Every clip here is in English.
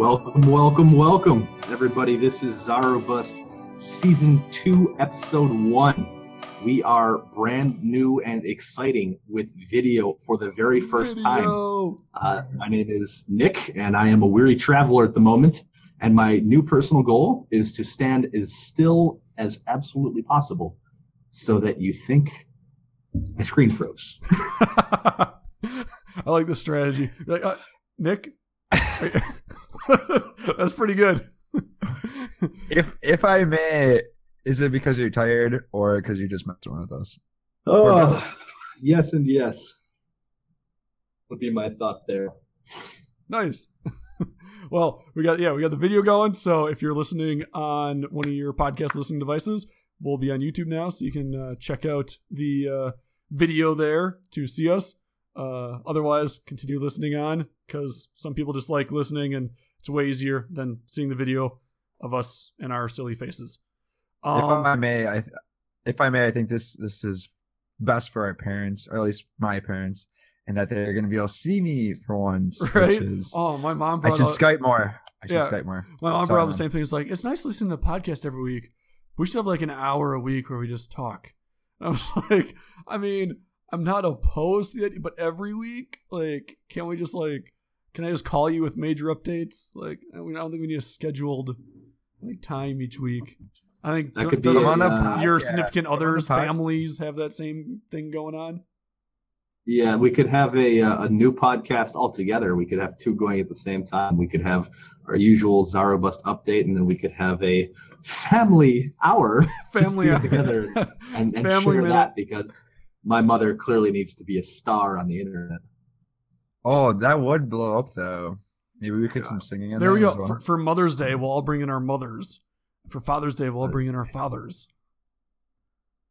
Welcome, welcome, welcome, everybody. This is Zarobust Season 2, Episode 1. We are brand new and exciting with video for the very first time. Uh, my name is Nick, and I am a weary traveler at the moment. And my new personal goal is to stand as still as absolutely possible so that you think my screen froze. I like the strategy. Like, uh, Nick, that's pretty good. If if I may, is it because you're tired or because you're just messing with us? Oh, yes, and yes. Would be my thought there. nice. well, we got yeah, we got the video going. So if you're listening on one of your podcast listening devices, we'll be on YouTube now, so you can uh, check out the uh, video there to see us. Uh, otherwise, continue listening on because some people just like listening, and it's way easier than seeing the video of us and our silly faces. if Um, I may, I th- if I may, I think this this is best for our parents, or at least my parents, and that they're going to be able to see me for once. Right? Is, oh, my mom I should up, Skype more. I should Yeah. Skype more. my mom Sorry, brought up the same thing. It's like it's nice listening to the podcast every week. We should have like an hour a week where we just talk. And I was like, I mean, I'm not opposed to it, but every week, like, can we just like, can I just call you with major updates? Like, I mean, I don't think we need a scheduled like time each week. I think That could be doesn't a, uh, your podcast. significant On others, families have that same thing going on. Yeah, we could have a uh, a new podcast altogether. We could have two going at the same time. We could have our usual Zarobust update, and then we could have a family hour Family Just together and, and Family share minute. that because my mother clearly needs to be a star on the internet. Oh, that would blow up though. Maybe we could some singing in There there. we go. as well. For, for Mother's Day, we'll all bring in our mothers. For Father's Day, we'll all bring in our fathers.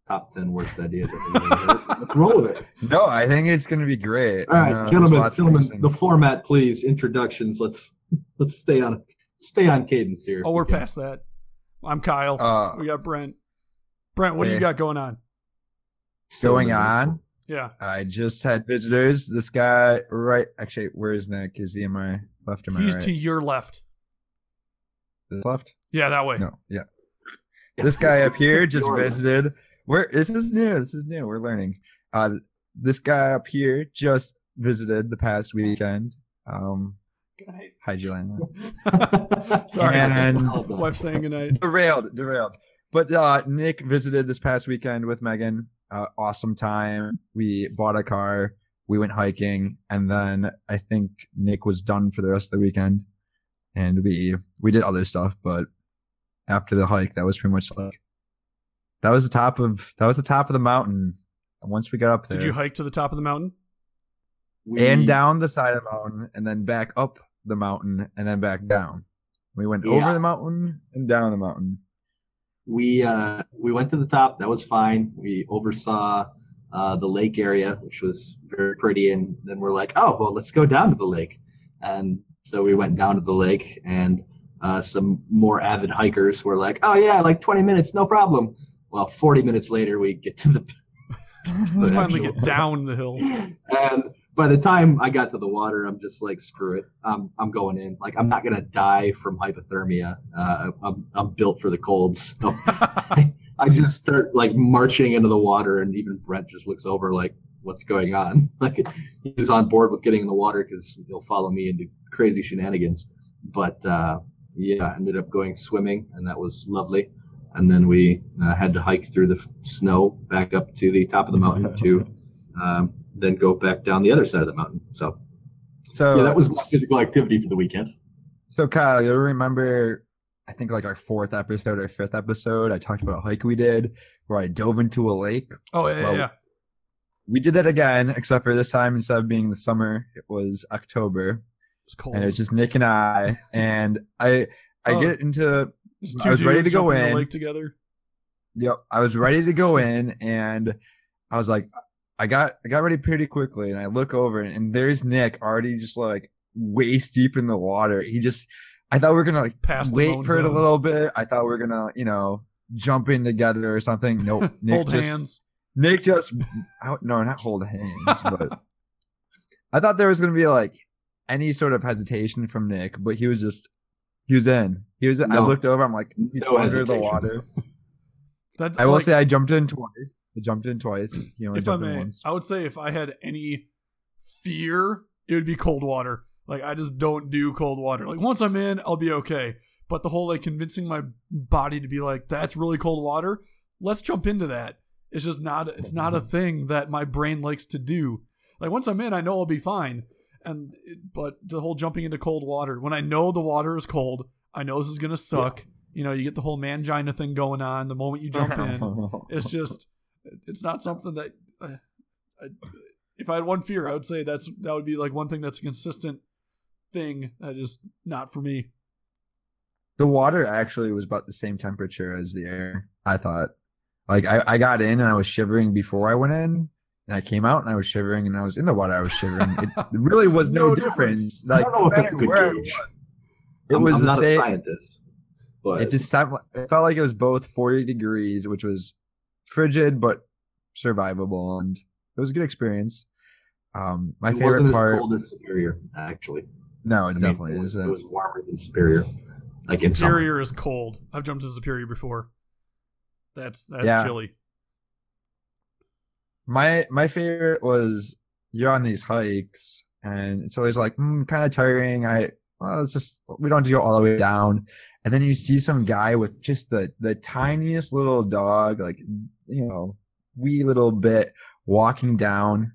Top ten worst ideas. I've ever. Let's roll with it. No, I think it's going to be great. All right, Uh, gentlemen, gentlemen, the format, please. Introductions. Let's let's stay on stay on cadence here. Oh, we're Okay. past that. I'm Kyle. Uh, we got Brent. Brent, what do you got going on? going on. Yeah. I just had visitors. This guy, right? Actually, where is Nick? Is he in my left or my He's right? to your left. This left? Yeah, that way. No, yeah. This guy up here just visited. Where this is new. This is new. We're learning. Uh, this guy up here just visited the past weekend. Um, hi, Juliana. Sorry. And- Hold on. Wife saying goodnight. derailed, derailed. But uh, Nick visited this past weekend with Megan. Uh, awesome time. We bought a car. We went hiking, and then I think Nick was done for the rest of the weekend. And we we did other stuff, but after the hike, that was pretty much like that was the top of that was the top of the mountain. And once we got up there, Did you hike to the top of the mountain? We- and down the side of the mountain, and then back up the mountain, and then back down. We went Yeah. over the mountain and down the mountain. We uh we went to the top. That was fine. We oversaw uh the lake area which was very pretty. And then we're like oh well let's go down to the lake. And so we went down to the lake and uh some more avid hikers were like oh yeah like 20 minutes no problem. Well 40 minutes later we get to the Let's finally actual- get down the hill. and by the time I got to the water, I'm just like, screw it. I'm, I'm going in. Like, I'm not going to die from hypothermia. Uh, I'm, I'm built for the colds. So I just start like marching into the water, and even Brent just looks over, like, what's going on? Like, he's on board with getting in the water because he'll follow me into crazy shenanigans. But uh, yeah, ended up going swimming, and that was lovely. And then we uh, had to hike through the f- snow back up to the top of the mountain to um, then go back down the other side of the mountain. So So yeah, that was my physical activity for the weekend. So Kyle, you remember? I think like our fourth episode or fifth episode, I talked about a hike we did where I dove into a lake. Oh, yeah, yeah, Well, yeah. We did that again, except for this time instead of being the summer, it was October, It was cold. and it was just Nick and I. And I, I Oh. get into, I was ready to go jumping the in. lake together. yep, I was ready to go in, and I was like, I got, I got ready pretty quickly, and I look over, and there's Nick already just like waist deep in the water. He just, I thought we were gonna like Past the wait bone for it a little bit. I thought we were gonna, you know, jump in together or something. Nope. Nick Hold just, hands. Nick just, I- no, not hold hands, but I thought there was gonna be like any sort of hesitation from Nick, but he was just He was in. He was. I No. looked over. I'm like, he's No under the water. That's I will like, say I jumped in twice. I jumped in twice. He only if I may, once. I would say if I had any fear, it would be cold water. Like I just don't do cold water. Like once I'm in, I'll be okay. But the whole like convincing my body to be like that's really cold water. Let's jump into that. It's just not. It's not a mm-hmm. thing that my brain likes to do. Like once I'm in, I know I'll be fine. And but the whole jumping into cold water when I know the water is cold, I know this is gonna suck. You know, you get the whole mangina thing going on the moment you jump in it's just it's not something that uh, I, if I had one fear, I would say that's that would be like one thing that's a consistent thing that is not for me. the water actually was about the same temperature as the air. I thought. Like I, I got in and I was shivering before I went in, and I came out and I was shivering, and I was in the water. I was shivering. It really was no, No difference. difference. Like I don't know if that's a good matter where I gauge. It I'm, was I'm the not a same. Scientist, but It just sounded, it felt like it was both 40 degrees, which was frigid but survivable, and it was a good experience. Um, my it favorite wasn't part. as cold as Superior, actually. no, I it mean, definitely it was, isn't. it was warmer than Superior. Like in summer. Superior is cold. I've jumped into Superior before. That's that's Yeah. chilly. my my favorite was you're on these hikes and it's always like mm, kind of tiring i well it's just we don't have to go all the way down. And then you see some guy with just the the tiniest little dog like you know wee little bit walking down.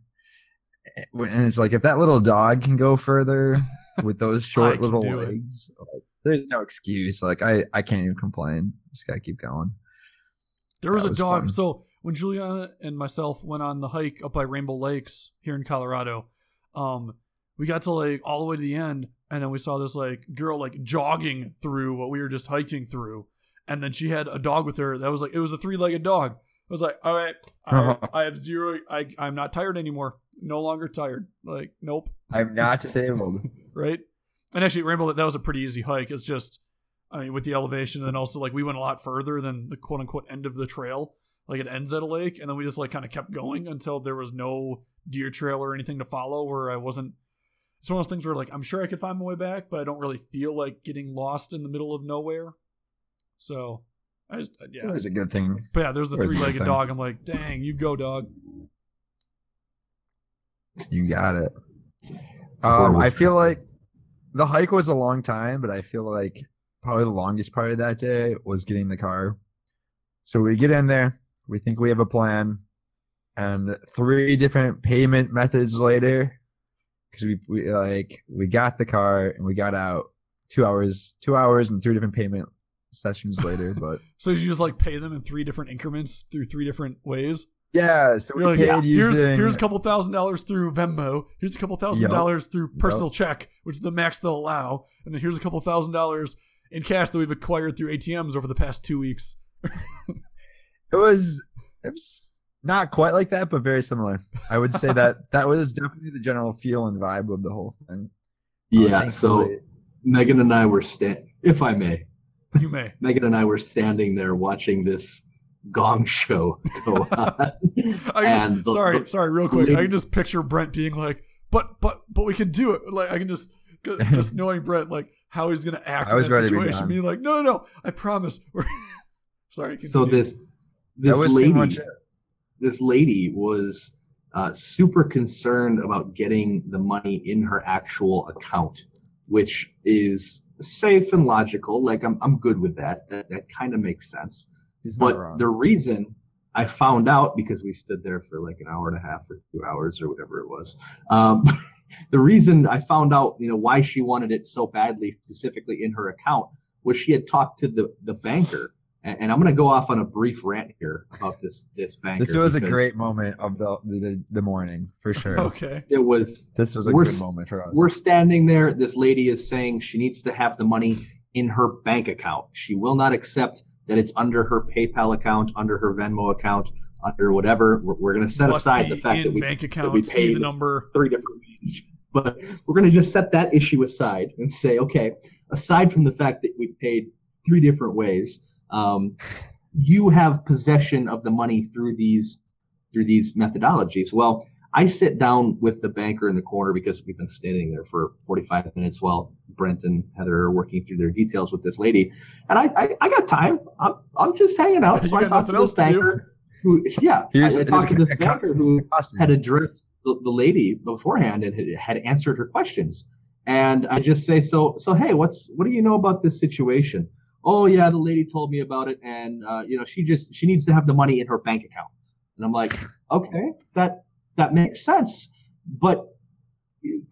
And it's like if that little dog can go further with those short little legs like, there's no excuse. Like i i can't even complain. Just gotta keep going. There was That a dog. fun. So when Juliana and myself went on the hike up by Rainbow Lakes here in Colorado, um, we got to like all the way to the end, and then we saw this like girl like jogging through what we were just hiking through, and then she had a dog with her that was like it was a three legged dog. I was like, all right, I, I have zero. I I'm not tired anymore. No longer tired. Like nope. i'm not disabled right? And actually, Rainbow, that was a pretty easy hike. It's just, I mean, with the elevation, and then also like we went a lot further than the quote unquote end of the trail. Like it ends at a lake, and then we just like kind of kept going until there was no deer trail or anything to follow. Where I wasn't. It's one of those things where like I'm sure I could find my way back, but I don't really feel like getting lost in the middle of nowhere. So I just uh, it's yeah. always a good thing But yeah, there's the a three legged dog. I'm like, dang, you go, dog. you got it Um. I feel like the hike was a long time, but I feel like probably the longest part of that day was getting the car. So we get in there, we think we have a plan, and three different payment methods later, because we, we like we got the car and we got out two hours, two hours and three different payment sessions later. But So you just like pay them in three different increments through three different ways. yeah, so we like, paid yeah, here's using here's a couple thousand dollars through Venmo. Here's a couple thousand Yup. dollars through personal check, which is the max they'll allow, and then here's a couple thousand dollars in cash that we've acquired through ATMs over the past two weeks. It was it was not quite like that, but very similar. I would say that that was definitely the general feel and vibe of the whole thing. yeah. Uh, So Megan and I were stand, if I may, You may. Megan and I were standing there watching this gong show go on. I And the- sorry, the- sorry, real quick. the- I can just picture Brent being like, "But, but, but we can do it." Like I can just, just knowing Brent, like how he's gonna act in that ready to be situation, done. being like, "No, no, no, I promise." We're sorry. so this this that was lady pretty much it. This lady was uh, super concerned about getting the money in her actual account, which is safe and logical. Like I'm, I'm good with that. That, that kind of makes sense. He's But the reason I found out because we stood there for like an hour and a half or two hours or whatever it was. Um, the reason I found out, you know, why she wanted it so badly, specifically in her account, was she had talked to the the banker. And, and I'm going to go off on a brief rant here about this this banker. this was a great moment of the the, the morning for sure. okay. It was This was a We're good moment for us. we're standing there. This lady is saying she needs to have the money in her bank account. She will not accept that it's under her PayPal account, under her Venmo account, under whatever. We're, we're going to set Must aside the fact in that we bank we account, see paid- the number. three different ways. But we're going to just set that issue aside and say, okay, aside from the fact that we paid three different ways, um, you have possession of the money through these through these methodologies. Well, I sit down with the banker in the corner because we've been standing there for 45 minutes while Brent and Heather are working through their details with this lady. And I, I, I got time. I'm, I'm just hanging out. So I got talked nothing to else this to banker who, yeah, He's- I, I talked to this banker who had addressed the, the lady beforehand and had, had answered her questions. And I just say, so, so, hey, what's, what do you know about this situation? Oh yeah, the lady told me about it. And, uh, you know, she just, she needs to have the money in her bank account. And I'm like, okay, that, that makes sense. But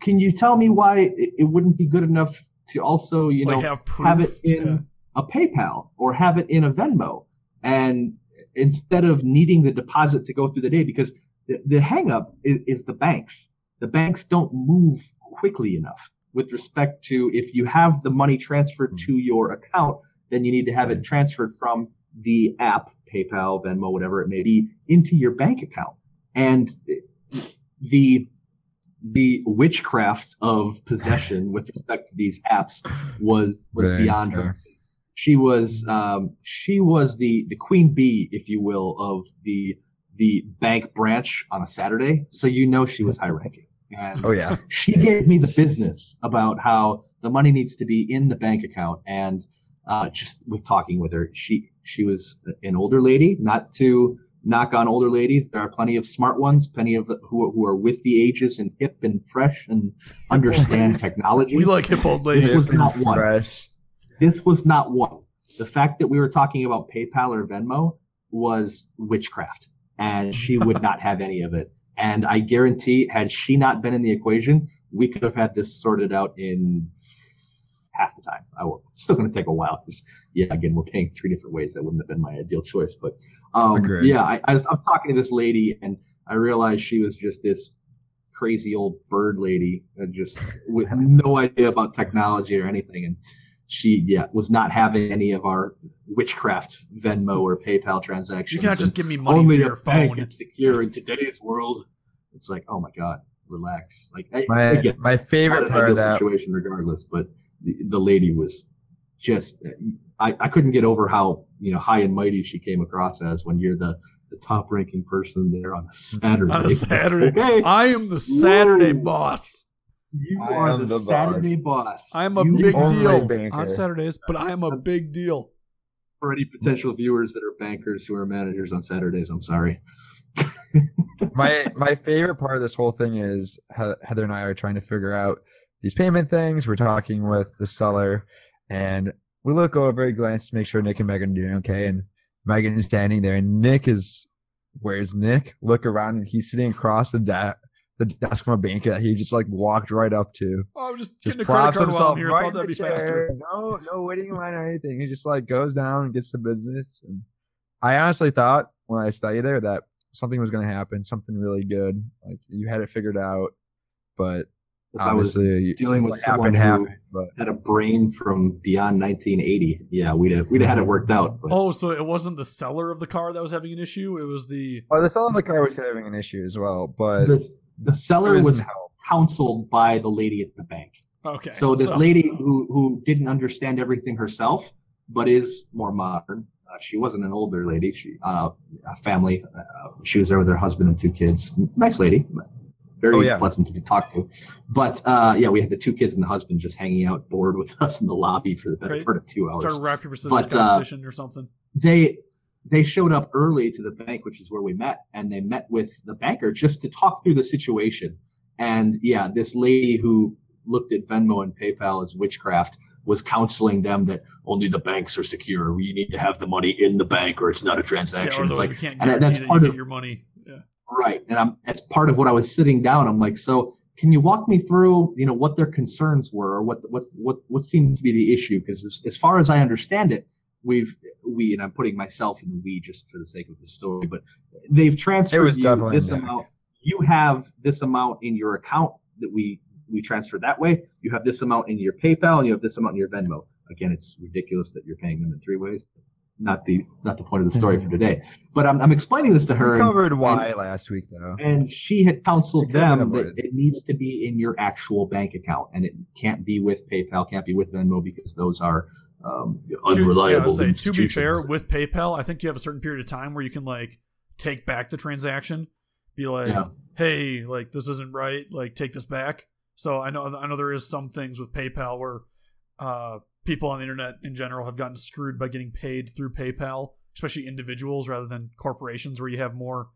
can you tell me why it, it wouldn't be good enough to also, you like know, have proof. have it in Yeah. a PayPal or have it in a Venmo, and instead of needing the deposit to go through the day, because the, the hang up is, is the banks. The banks don't move quickly enough with respect to if you have the money transferred to your account, then you need to have it transferred from the app, PayPal, Venmo, whatever it may be, into your bank account. And the the witchcraft of possession with respect to these apps was was beyond her. She was um, she was the the queen bee, if you will, of the the bank branch on a Saturday. So you know she was high ranking. And Oh yeah. she gave me the business about how the money needs to be in the bank account and uh, just with talking with her she she was an older lady not to knock on older ladies there are plenty of smart ones plenty of who, who are with the ages and hip and fresh and understand technology We like hip old ladies. This ladies. was not one. fresh. this was not one the fact that we were talking about paypal or venmo was witchcraft and she would not have any of it and i guarantee had she not been in the equation we could have had this sorted out in half the time. I will it's still going to take a while because yeah again we're paying three different ways that wouldn't have been my ideal choice but um, yeah I, I was, i'm talking to this lady and i realized she was just this crazy old bird lady and just with no idea about technology or anything and she yeah was not having any of our witchcraft venmo or paypal transactions. You cannot just give me money only your bank phone. It's secure in today's world. It's like oh my god relax. Like I, My again, my favorite part of that situation regardless but the, the lady was just I, I couldn't get over how you know high and mighty she came across as when you're the the top ranking person there on a saturday On a Saturday. okay I am the Saturday Whoa. boss. you I are the, the saturday boss I'm a You big deal banker. on Saturdays, but I am a big deal. for any potential viewers that are bankers who are managers on saturdays i'm sorry my my favorite part of this whole thing is Heather and I are trying to figure out these payment things. We're talking with the seller, and we look over, a glance to make sure Nick and Megan are doing okay. And Megan is standing there, and Nick is where's Nick? Look around, and he's sitting across the da- the desk from a banker that he just like walked right up to. Oh, I'm just, Just getting a credit card while I'm himself here. right Thought that'd be the faster. No, no waiting line or anything. He just like goes down and gets the business. And I honestly thought when I studied there that something was going to happen, something really good. Like you had it figured out, but if i was dealing with someone happened who happened. But had a brain from beyond 1980 yeah we'd have we'd have had it worked out but Oh, so it wasn't the seller of the car that was having an issue. It was the oh, the seller of the car was having an issue as well. But the, the seller was was help. counseled by the lady at the bank okay. So this lady who who didn't understand everything herself, but is more modern. Uh, she wasn't an older lady. She uh, a family. Uh, she was there with her husband and two kids. Nice lady, very Oh, yeah. pleasant to talk to. But uh, yeah, we had the two kids and the husband just hanging out bored with us in the lobby for the better Right. part of two hours started rock paper scissors But, uh, competition or something. they they showed up early to the bank, which is where we met, and they met with the banker just to talk through the situation. And yeah, this lady who looked at Venmo and PayPal as witchcraft was counseling them that only the banks are secure. You need to have the money in the bank, or it's not a transaction. or it's like and that's part of- your money. Yeah. Right. And I'm as part of what I was sitting down, I'm like, so can you walk me through, you know, what their concerns were or what what what what seemed to be the issue? Because as, as far as I understand it, we've we and I'm putting myself in the we just for the sake of the story, but they've transferred was you definitely this Nick. amount. You have this amount in your account that we we transferred that way. You have this amount in your PayPal and you have this amount in your Venmo. Again, it's ridiculous that you're paying them in three ways. Not the not the point of the story for today. But I'm, I'm explaining this to her. we and- covered why last week though. and she had counseled It them that it needs to be in your actual bank account and it can't be with PayPal, can't be with Venmo because those are um, To- yeah, I unreliable. would say, to be fair, with PayPal, I think you have a certain period of time where you can like take back the transaction be like, Yeah. "Hey, like this isn't right. Like take this back." So I know I know there is some things with PayPal where uh, people on the internet in general have gotten screwed by getting paid through PayPal, especially individuals rather than corporations, where you have more,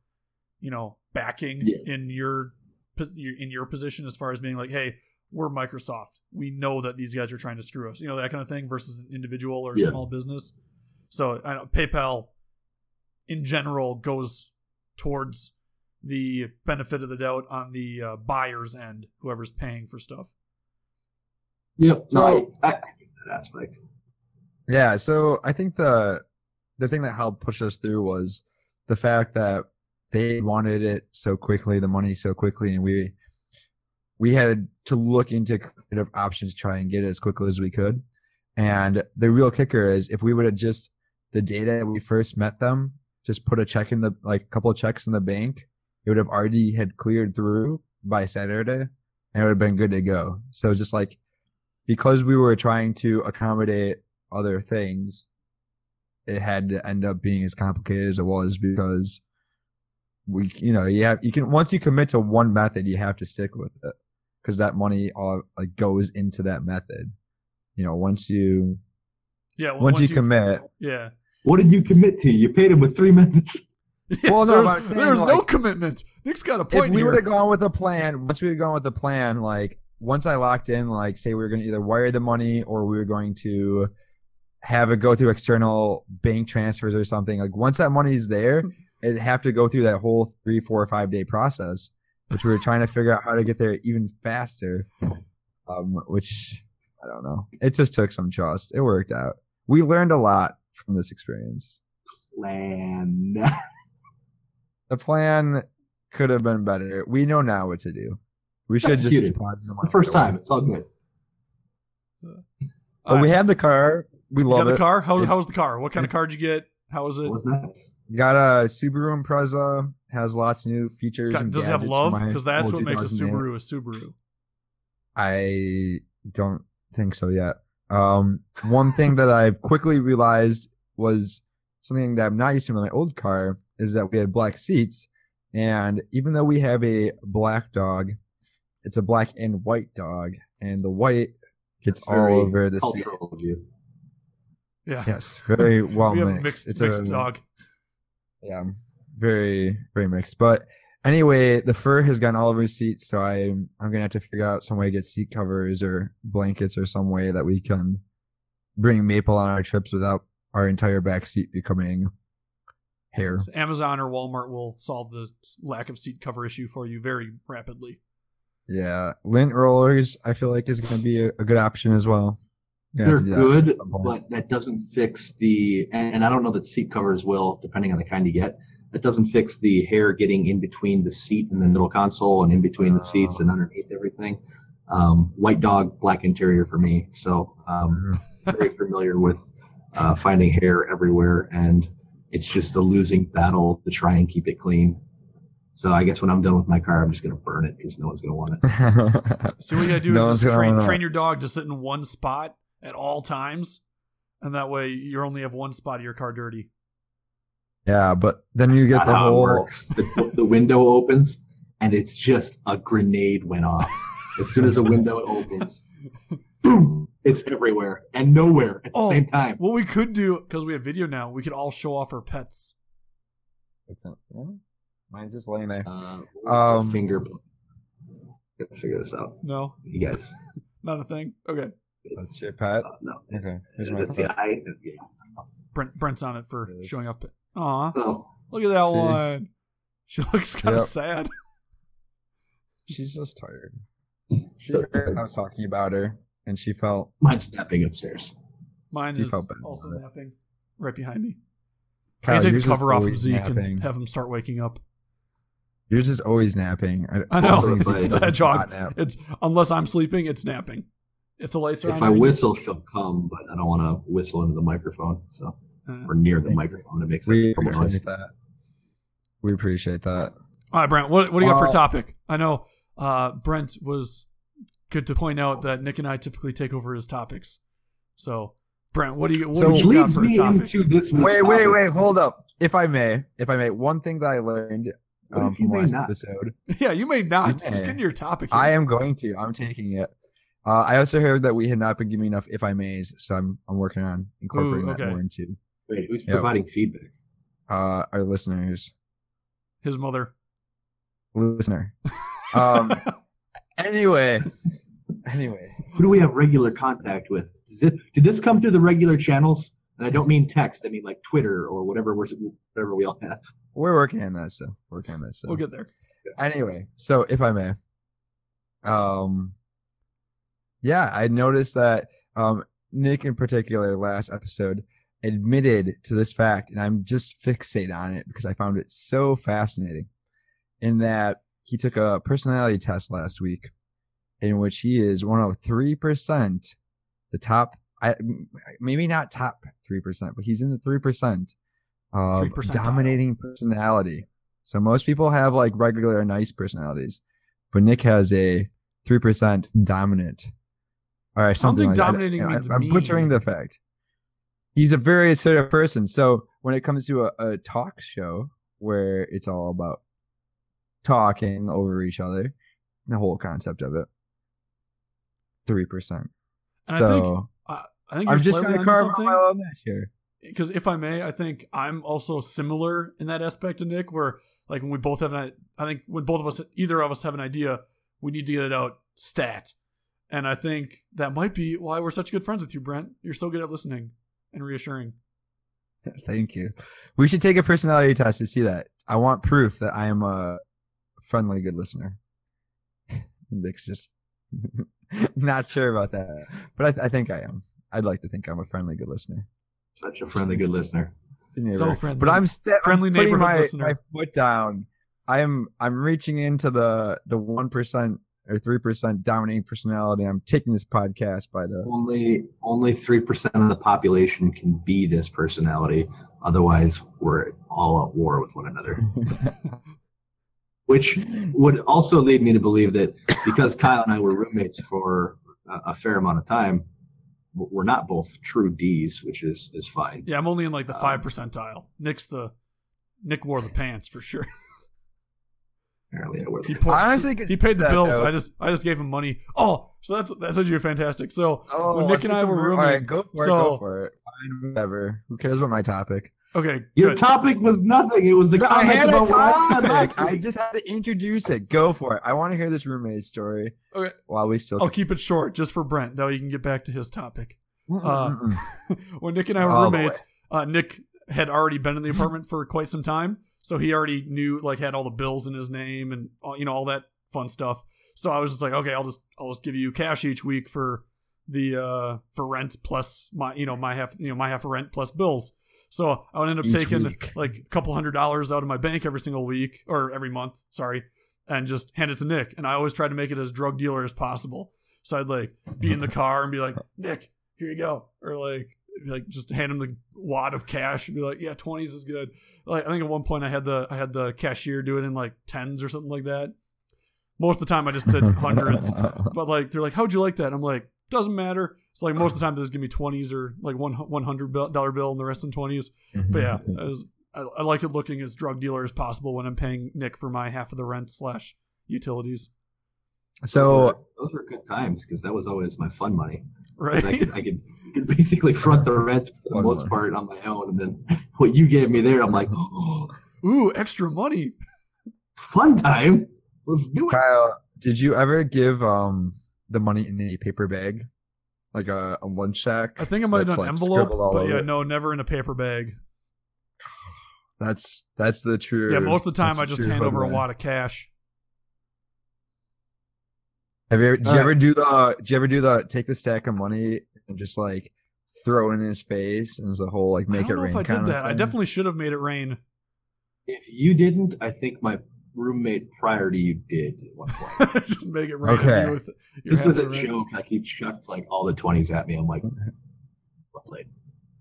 you know, backing Yeah. in your in your position as far as being like, "Hey, we're Microsoft. We know that these guys are trying to screw us." You know that kind of thing versus an individual or Yeah. small business. So I know PayPal in general goes towards the benefit of the doubt on the uh, buyer's end, whoever's paying for stuff. Yep. So- no, I, I get that aspect. Yeah, so I think the the thing that helped push us through was the fact that they wanted it so quickly, the money so quickly, and we we had to look into creative options to try and get it as quickly as we could. And the real kicker is if we would have just the day that we first met them, just put a check in the like a couple checks in the bank, it would have already had cleared through by Saturday and it would have been good to go. So just like because we were trying to accommodate other things, it had to end up being as complicated as it was because we, you know, you have, you can, once you commit to one method, you have to stick with it because that money all like goes into that method. You know, once you, Yeah. well, once, you you- commit, Yeah. What did you commit to? You paid him with three methods. Well, no, but there's, saying, there's no commitment. Nick's got a point. if point we here. would have gone with a plan, once we had gone with the plan, like once I locked in, like say we were going to either wire the money or we were going to have it go through external bank transfers or something. Like once that money's there, it'd have to go through that whole three, four, or five day process, which we were trying to figure out how to get there even faster. Um, which I don't know. It just took some trust. It worked out. We learned a lot from this experience. Plan. The plan could have been better. We know now what to do. We should just Executed. deposit the the first time. It's all good. But we have the car. We you got love the it. car. How, how was the car? What kind of car did you get? How was it? It was nice. Got a Subaru Impreza. Has lots of new features. Got- and does it have love? Because that's what makes a Subaru a Subaru. I don't think so yet. Um, one thing that I quickly realized was something that I'm not used to in my old car is that we had black seats, and even though we have a black dog, it's a black and white dog, and the white gets That's all over the seat. Cultural of you. Yeah. Yes, very well we have a mixed. mixed, It's mixed a, dog. Yeah, very very mixed. But anyway, the fur has gotten all over his seat, so I'm I'm gonna have to figure out some way to get seat covers or blankets or some way that we can bring Maple on our trips without our entire back seat becoming hair. So Amazon or Walmart will solve the lack of seat cover issue for you very rapidly. Yeah, lint rollers I feel like is gonna be a, a good option as well. They're that good, at some point. but that doesn't fix the. And, and I don't know that seat covers will, depending on the kind you get. That doesn't fix the hair getting in between the seat and the middle console and in between the seats and underneath everything. Um, white dog, black interior for me. So um, very familiar with uh, finding hair everywhere, and it's just a losing battle to try and keep it clean. So I guess when I'm done with my car, I'm just gonna burn it because no one's gonna want it. So what you gotta do No is one's just gonna train, train your dog to sit in one spot at all times, and that way you only have one spot of your car dirty. yeah, but then you That's get the whole works. The, the window opens, and it's just a grenade went off. As soon as a window opens, boom! It's everywhere and nowhere at the Oh. same time. What we could do, because we have video now, we could all show off our pets. It's not, yeah. Mine's just laying there. Uh, Um, finger. Gotta figure this out, No, you guys. not a thing. Okay, That's your pet. Uh, no, Okay. Here's my that's the I. Yeah. Brent Brent's on it for It is. showing up. pet. Aw, Oh, look at that See? one. She looks kind of Yep. sad. She's just tired. She so heard I was talking about her, and she felt. mine's snapping upstairs. Mine You is also napping right behind me. I Kyle, can take yours the cover off of always Zeke napping. and have him start waking up. Yours is always napping. I know. Also, It's, it's a hedgehog. It's unless I'm sleeping, it's napping. If the lights are on, If I behind you- whistle, she'll come, but I don't want to whistle into the microphone, so Uh, or near the microphone. It makes We like noise. that. We appreciate that. All right, Brent. What, what do you got for Uh, topic? I know uh, Brent was good to point out that Nick and I typically take over his topics. So, Brent, what do you what So- do Which you got leads for me topic? into this. week's Wait, wait, topic. wait. Hold up. If I may, if I may, one thing that I learned What um, from last not? episode. Yeah, you may not. Yeah. Just get your topic. here. I am going to. I'm taking it. Uh, I also heard that we had not been giving enough if I mays, so I'm I'm working on incorporating that okay. more into Wait, who's Yep. providing feedback? uh, our listeners. His mother. Listener. Um, anyway, anyway, Who do we have regular contact with? Does it, did this come through the regular channels? And I don't mean text. I mean like Twitter or whatever we're whatever we all have. we're working on that. So working on that. So We'll get there. anyway, so if I may, um, yeah, I noticed that um, Nick in particular last episode admitted to this fact, and I'm just fixated on it because I found it so fascinating. In that he took a personality test last week, in which he is one of three percent, the top, I, maybe not top three percent, but he's in the three percent of 3%. dominating personality. So most people have like regular nice personalities, but Nick has a three percent dominant. All right, something think like dominating I- means I'm mean. butchering the fact. He's a very assertive person. So when it comes to a, a talk show where it's all about talking over each other, the whole concept of it, three percent. And I So think I think you're I'm just going to carve something. my own niche here. because if I may, I think I'm also similar in that aspect to Nick, where like when we both have an, I think when both of us, either of us have an idea, we need to get it out stat, and I think that might be why we're such good friends with you, Brent. You're so good at listening and reassuring. Thank you. We should take a personality test to see that. I want proof that I am a friendly, good listener. Nick's just not sure about that, but I, th- I think I am. I'd like to think I'm a friendly, good listener. Such a friendly, good listener. So friendly. But I'm st- Friendly I'm putting neighborhood my, listener. my foot down. I'm I'm reaching into the the one percent or three percent dominating personality. I'm taking this podcast by the Only only three percent of the population can be this personality. Otherwise, we're all at war with one another. Which would also lead me to believe that because Kyle and I were roommates for a, a fair amount of time, we're not both true D's, which is is fine. Yeah, I'm only in like the Um, five percentile. Nick's the Nick wore the pants for sure. Apparently, I wear He the poured, honestly he, paid the bills. though. I just I just gave him money. Oh, so that's that's actually fantastic. So Oh, when Nick and I were room- rooming, All right, go for it. so- Go for it. Fine, whatever. Who cares about my topic? Okay, Your good. topic was nothing. It was a I comment had a about what I topic. I just had to introduce it. Go for it. I want to hear this roommate story. Okay. While we still. I'll keep it short just for Brent. Though way you can get back to his topic. Uh, when Nick and I were All the roommates, uh, Nick had already been in the apartment for quite some time, so he already knew like had all the bills in his name and all- you know all that fun stuff. So I was just like, okay, I'll just I'll just give you cash each week for the uh for rent plus my you know my half you know my half of rent plus bills. So I would end up Each taking week. like a couple hundred dollars out of my bank every single week or every month, sorry, and just hand it to Nick. And I always tried to make it as drug dealer as possible. So I'd like be in the car and be like, Nick, here you go, or like like just hand him the wad of cash and be like, yeah, twenties is good. Like I think at one point I had the I had the cashier do it in like tens or something like that. Most of the time I just did hundreds, but like they're like, how'd you like that? I'm like, doesn't matter. It's like most of the time they just give me twenties or like one one hundred dollar bill and the rest in twenties. But yeah, I, was, I, I liked it looking as drug dealer as possible when I'm paying Nick for my half of the rent slash utilities. So those were good times because that was always my fun money. Right? I could, I could, could basically front the rent for the Fun most money. part on my own, and then what you gave me there, I'm like, oh, Ooh, extra money. fun time. Let's do it. Kyle, did you ever give um the money in a paper bag, like a, a lunch sack? I think I might have That's, done like, envelope, but yeah, no, never in a paper bag. That's that's the true. Yeah, most of the time I just hand over a wad of cash. Have you ever, did you All ever do the? Did you ever do the take the stack of money and just like throw it in his face and as a whole like make I don't it know rain? if I kind did of that. I definitely should have made it rain. If you didn't, I think my roommate prior to you did at one point. just make it rain. Okay. Okay. With your Just as a of the rent. joke, like he chucked like all the twenties at me. I'm like, well played.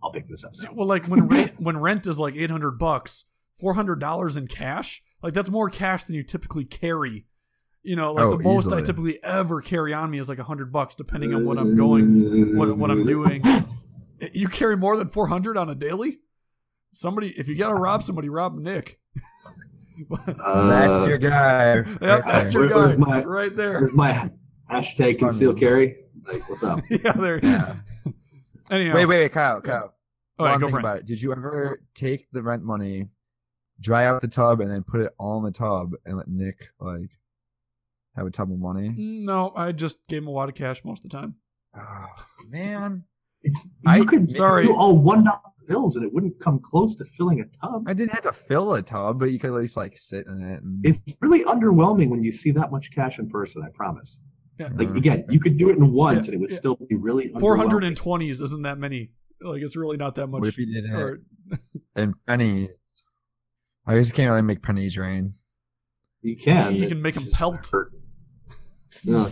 I'll pick this up. See, now. well, like when rent when rent is like eight hundred bucks, four hundred dollars in cash, like that's more cash than you typically carry. You know, like Oh, the most I typically ever carry on me is like a hundred bucks, depending on what I'm going, what what I'm doing. You carry more than four hundred on a daily. Somebody, if you gotta rob somebody, rob Nick. Uh, that's your guy. Yep, right that's there. your Where- guy my- right there. Where's my hashtag conceal carry? Like, what's up? yeah, there. Yeah. Anyhow, Wait, wait, wait, Kyle, Kyle. All While right, go thinking about it, did you ever take the rent money, dry out the tub, and then put it all in the tub and let Nick like have a tub of money? Mm, No, I just gave him a lot of cash most of the time. Oh, man, It's, I- you could sorry. do all one dollar bills and it wouldn't come close to filling a tub. I didn't have to fill a tub, but you could at least like sit in it. And, It's really underwhelming when you see that much cash in person. I promise. Yeah. Like Mhm. again, you could do it in once Yeah, and it would yeah. still be really Four hundred underwhelming. and twenties isn't that many. Like it's really not that much. what if you did it or- in pennies? I just can't really make pennies rain. You can. You can make them pelt. hurt. No,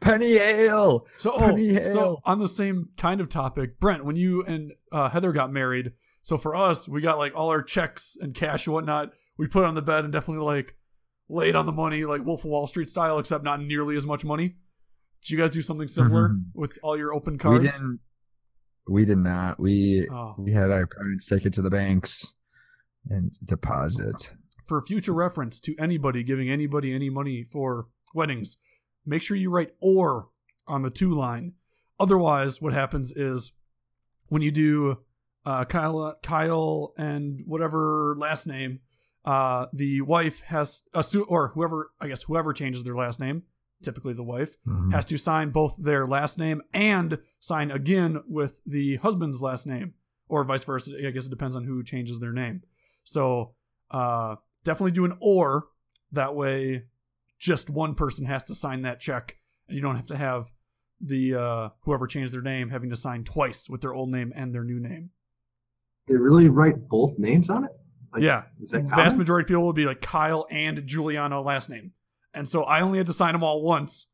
Penny ale. So, Penny oh, so on the same kind of topic, Brent, when you and uh, Heather got married, so for us, we got like all our checks and cash and whatnot. We put it on the bed and definitely like laid on the money, like Wolf of Wall Street style, except not nearly as much money. Did you guys do something similar Mhm. with all your open cards? We cards? didn't. We did not. We Oh. we had our parents take it to the banks and deposit. For future reference to anybody giving anybody any money for weddings, make sure you write or on the two line. Otherwise, what happens is when you do uh, Kyle, Kyle and whatever last name, uh, the wife has assu- or whoever I guess whoever changes their last name, typically the wife, Mhm. has to sign both their last name and sign again with the husband's last name, or vice versa. I guess it depends on who changes their name. So uh, definitely do an or. That way, just one person has to sign that check, and you don't have to have the uh, whoever changed their name having to sign twice with their old name and their new name. they really write both names on it. Like, yeah, Is that vast majority of people would be like Kyle and Juliana last name, and so I only had to sign them all once,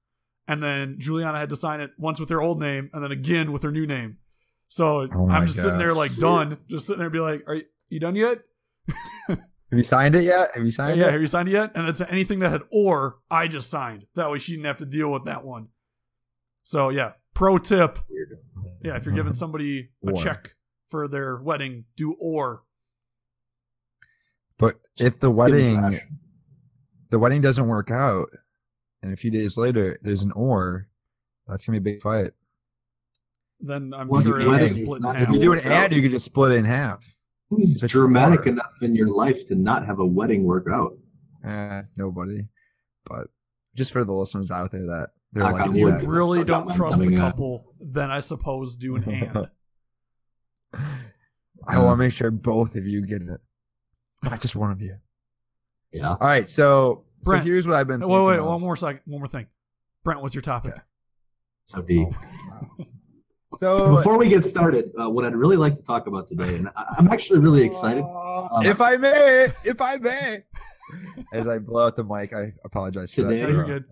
and then Juliana had to sign it once with her old name, and then again with her new name. So Oh I'm just sitting there like done, just sitting there, and be like, "Are you, you done yet? Have you signed it yet? Have you signed yeah, it? have you signed it yet?" And it's anything that had or I just signed. That way she didn't have to deal with that one. So yeah, pro tip: Weird. yeah, if you're giving somebody a Or. check for their wedding, do or. But if the wedding the wedding doesn't work out, and a few days later there's an or, that's gonna be a big fight. Then I'm Well, sure the it'll be split in half. If you do an ad, you could just split it in half. Who's it's dramatic hard. enough in your life to not have a wedding work out? Eh, nobody. But just for the listeners out there that they're like, If you that. really that's what don't trust the coming at. couple, then I suppose do an and. I want to make sure both of you get it, not just one of you. Yeah. All right, so so here's what I've been. wait, wait, thinking one more second, one more thing. Brent, what's your topic? Okay. So deep. So Before we get started, uh, what I'd really like to talk about today, and I- I'm actually really excited. Um, if I may, if I may, as I blow out the mic, I apologize for Today- that. You're good.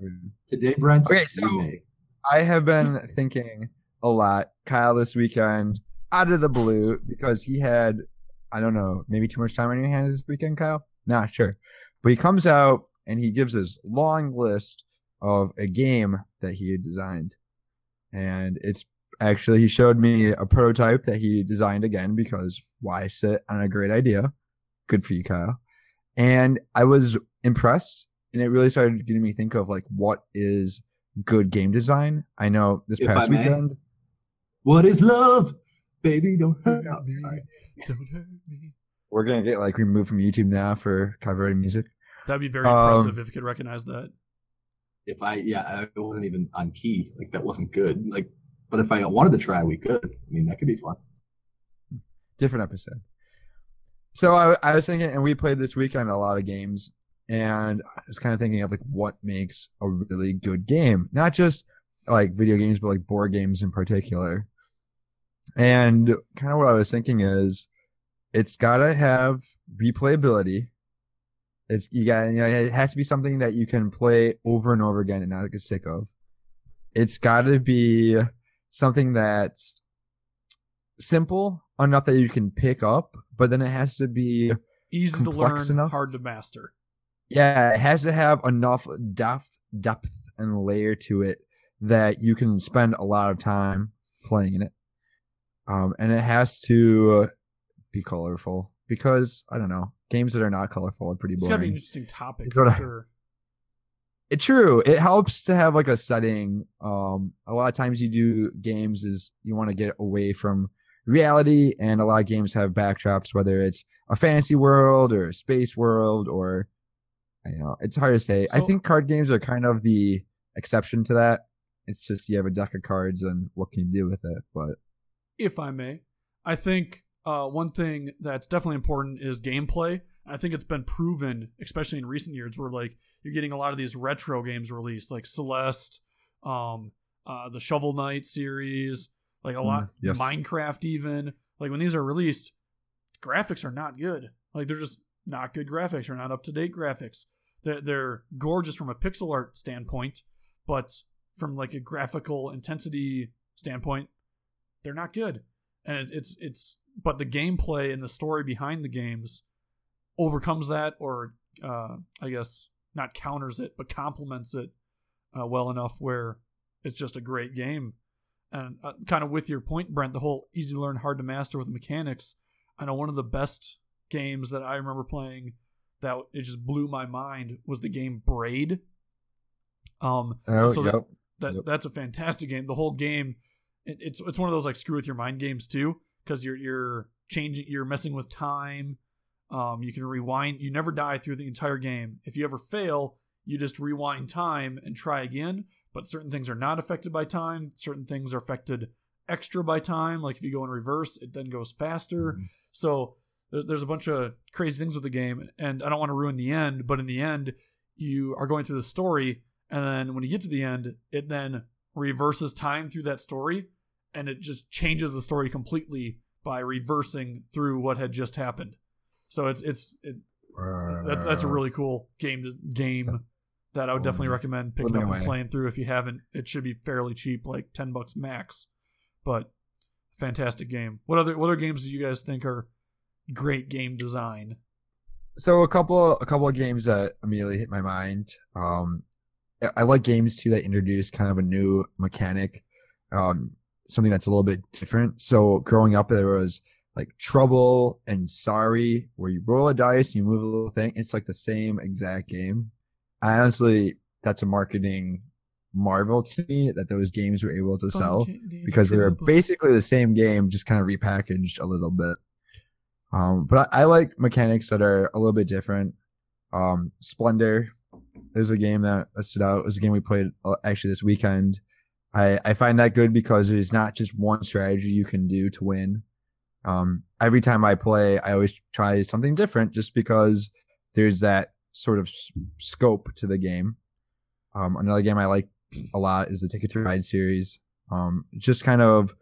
Today, Brent, Okay, you so- may. I have been thinking a lot, Kyle, this weekend, out of the blue, because he had, I don't know, maybe too much time on your hands this weekend, Kyle? Not sure. But he comes out and he gives this long list of a game that he had designed. And it's actually, he showed me a prototype that he designed again because why sit on a great idea? Good for you, Kyle. And I was impressed and it really started getting me think of like, what is good game design. I know this If past weekend. What is love? Baby, don't hurt Hurt me. me. Sorry. Don't hurt me. We're gonna get like removed from YouTube now for copyrighted music. That'd be very Um, impressive if you could recognize that. If I, yeah, I wasn't even on key. Like, that wasn't good. Like, but if I wanted to try, we could. I mean, that could be fun. Different episode. So I, I was thinking, and we played this weekend a lot of games, and I was kind of thinking of like what makes a really good game, not just like video games, but like board games in particular. And kind of what I was thinking is, it's gotta have replayability. It's you got you know it has to be something that you can play over and over again and not get sick of. It's got to be something that's simple enough that you can pick up, but then it has to be Easy to learn, enough? hard to master. yeah, it has to have enough depth, depth and layer to it that you can spend a lot of time playing in it. Um, and it has to be colorful because I don't know, games that are not colorful are pretty It's gotta be an boring. interesting topic for I- sure. It, true. It helps to have like a setting. Um, a lot of times you do games is you want to get away from reality, and a lot of games have backdrops, whether it's a fantasy world or a space world, or you know, it's hard to say. I think card games are kind of the exception to that. It's just you have a deck of cards, and what can you do with it? But if I may. I think uh, one thing that's definitely important is gameplay. I think it's been proven, especially in recent years, where like you're getting a lot of these retro games released, like Celeste, um, uh, the Shovel Knight series, like a lot, Mm, yes. Minecraft, even. Like when these are released, graphics are not good. Like they're just not good graphics or not up to date graphics. They're, they're gorgeous from a pixel art standpoint, but from like a graphical intensity standpoint, they're not good. And it, it's it's but the gameplay and the story behind the games overcomes that, or uh, I guess not counters it, but complements it uh, well enough where it's just a great game. And uh, kind of with your point, Brent, the whole easy to learn, hard to master with mechanics. I know one of the best games that I remember playing that it just blew my mind was the game Braid. Um, oh, So yep. that Yep. that's a fantastic game. The whole game, it, it's it's one of those like screw with your mind games too, because you're you're changing, you're messing with time. Um, you can rewind. You never die through the entire game. If you ever fail, you just rewind time and try again. But certain things are not affected by time. Certain things are affected extra by time. Like if you go in reverse, it then goes faster. Mhm. So there's, there's a bunch of crazy things with the game, and I don't want to ruin the end, but in the end, you are going through the story, and then when you get to the end, it then reverses time through that story, and it just changes the story completely by reversing through what had just happened. So it's it's it, that, that's a really cool game to, game that I would definitely recommend picking up and playing through if you haven't. It should be fairly cheap, like ten bucks max, but fantastic game. What other what other games do you guys think are great game design? so a couple a couple of games that immediately hit my mind um i like games too that introduce kind of a new mechanic um something that's a little bit different so growing up there was like trouble and sorry where you roll a dice and you move a little thing it's like the same exact game honestly that's a marketing marvel to me that those games were able to sell because they were basically the same game, just kind of repackaged a little bit. Um, but I, I like mechanics that are a little bit different. Um, Splendor is a game that, that stood out. It was a game we played uh, actually this weekend. I, I find that good because it is not just one strategy you can do to win. Um, every time I play, I always try something different just because there's that sort of s- scope to the game. Um, another game I like a lot is the Ticket to Ride series. Um, just kind of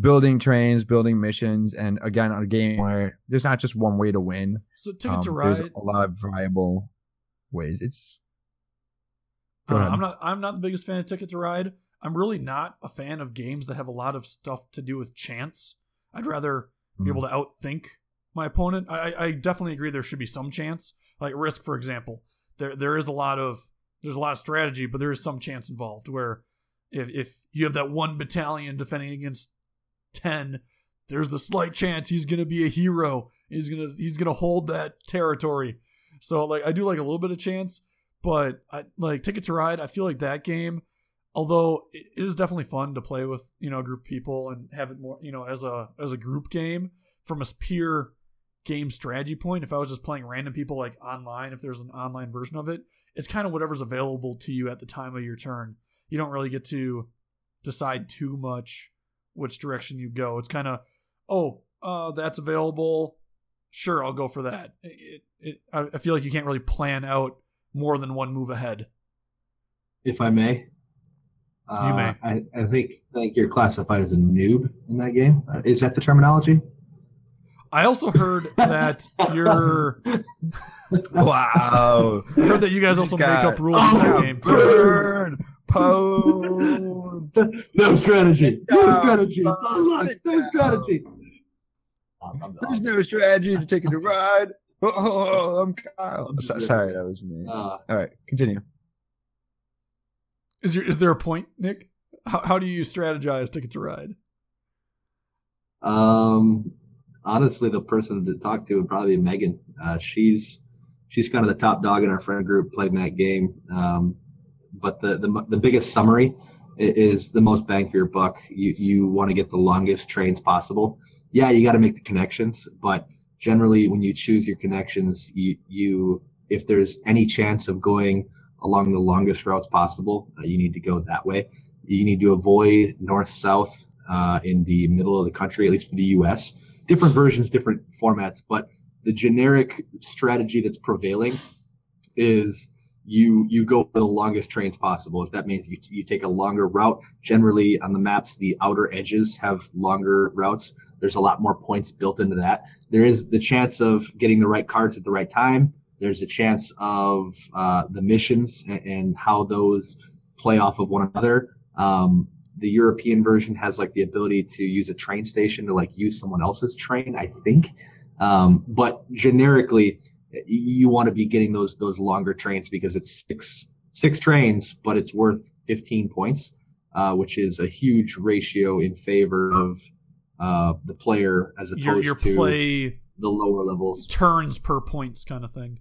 building trains, building missions, and again, a game where there's not just one way to win. So Ticket to Um, Ride. There's a lot of viable ways. It's I Go don't know, ahead. I'm not. I'm not the biggest fan of Ticket to Ride. I'm really not a fan of games that have a lot of stuff to do with chance. I'd rather be Hmm. able to outthink my opponent. I, I- I definitely agree there should be some chance. Like Risk, for example, there there is a lot of there's a lot of strategy, but there is some chance involved. Where if if you have that one battalion defending against ten, there's the slight chance he's gonna be a hero. He's gonna he's gonna hold that territory. So like I do like a little bit of chance, but I like Ticket to Ride. I feel like that game, although it is definitely fun to play with you know a group of people and have it more you know as a as a group game from a pure game strategy point. If I was just playing random people like online, if there's an online version of it, it's kind of whatever's available to you at the time of your turn. You don't really get to decide too much which direction you go. It's kind of oh uh, that's available. Sure, I'll go for that. It, it, I feel like you can't really plan out more than one move ahead. if I may. Uh, You may. I, I think I think you're classified as a noob in that game. Uh, is that the terminology? I also heard that you're. wow. I heard that you guys also This make up rules in that Oh, game too. Burn, pone. no strategy. No Yeah. strategy. It's all luck. No strategy. I'm- I'm- There's no strategy to Ticket to Ride. Oh, I'm Kyle. So- sorry, that was me. uh, All right, continue. Is there is there a point, Nick? How, how do you strategize Ticket to Ride? Um, honestly, the person to talk to would probably be Megan. Uh, she's she's kind of the top dog in our friend group playing that game. Um, but the, the the biggest summary is the most bang for your buck. You you want to get the longest trains possible. Yeah, you got to make the connections, but generally when you choose your connections, you you if there's any chance of going along the longest routes possible, uh, you need to go that way. You need to avoid north south uh, in the middle of the country, at least for the U.S. Different versions, different formats, but the generic strategy that's prevailing is you you go the longest trains possible. If that means you, you take a longer route, generally on the maps, the outer edges have longer routes. There's a lot more points built into that. There is the chance of getting the right cards at the right time. There's a chance of uh, the missions and, and, how those play off of one another. Um, the European version has like the ability to use a train station to like use someone else's train, I think. Um, but generically, you want to be getting those those longer trains because it's six six trains, but it's worth 15 points, uh, which is a huge ratio in favor of uh, the player as opposed your, your to play the lower levels. Turns per points kind of thing.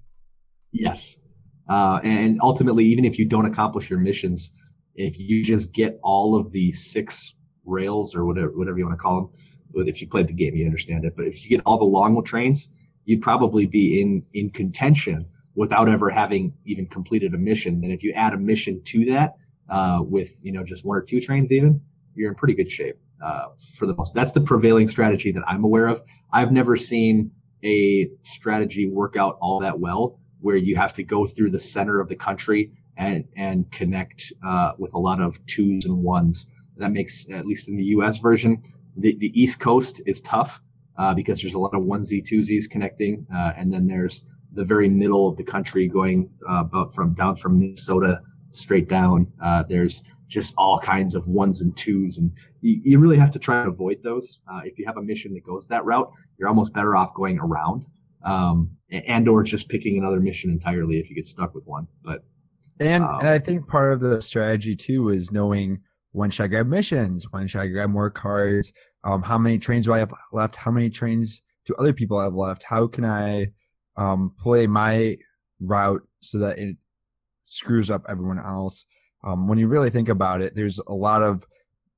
Yes, uh, and ultimately, even if you don't accomplish your missions, if you just get all of the six rails or whatever whatever you want to call them, if you played the game, you understand it. But if you get all the long trains you'd probably be in in contention without ever having even completed a mission. And if you add a mission to that uh, with you know just one or two trains, even you're in pretty good shape uh, for the most. That's the prevailing strategy that I'm aware of. I've never seen a strategy work out all that well where you have to go through the center of the country and and connect uh, with a lot of twos and ones. That makes at least in the U.S. version, the the East Coast is tough uh, because there's a lot of onesie twosies connecting, uh, and then there's the very middle of the country going uh, about from down from Minnesota straight down. Uh, there's just all kinds of ones and twos, and you, you really have to try to avoid those. Uh, if you have a mission that goes that route, you're almost better off going around, um, and or just picking another mission entirely if you get stuck with one. But and, um, and I think part of the strategy too is knowing when should I grab missions? When should I grab more cards? Um, how many trains do I have left? How many trains do other people have left? How can I um, play my route so that it screws up everyone else? Um, when you really think about it, there's a lot of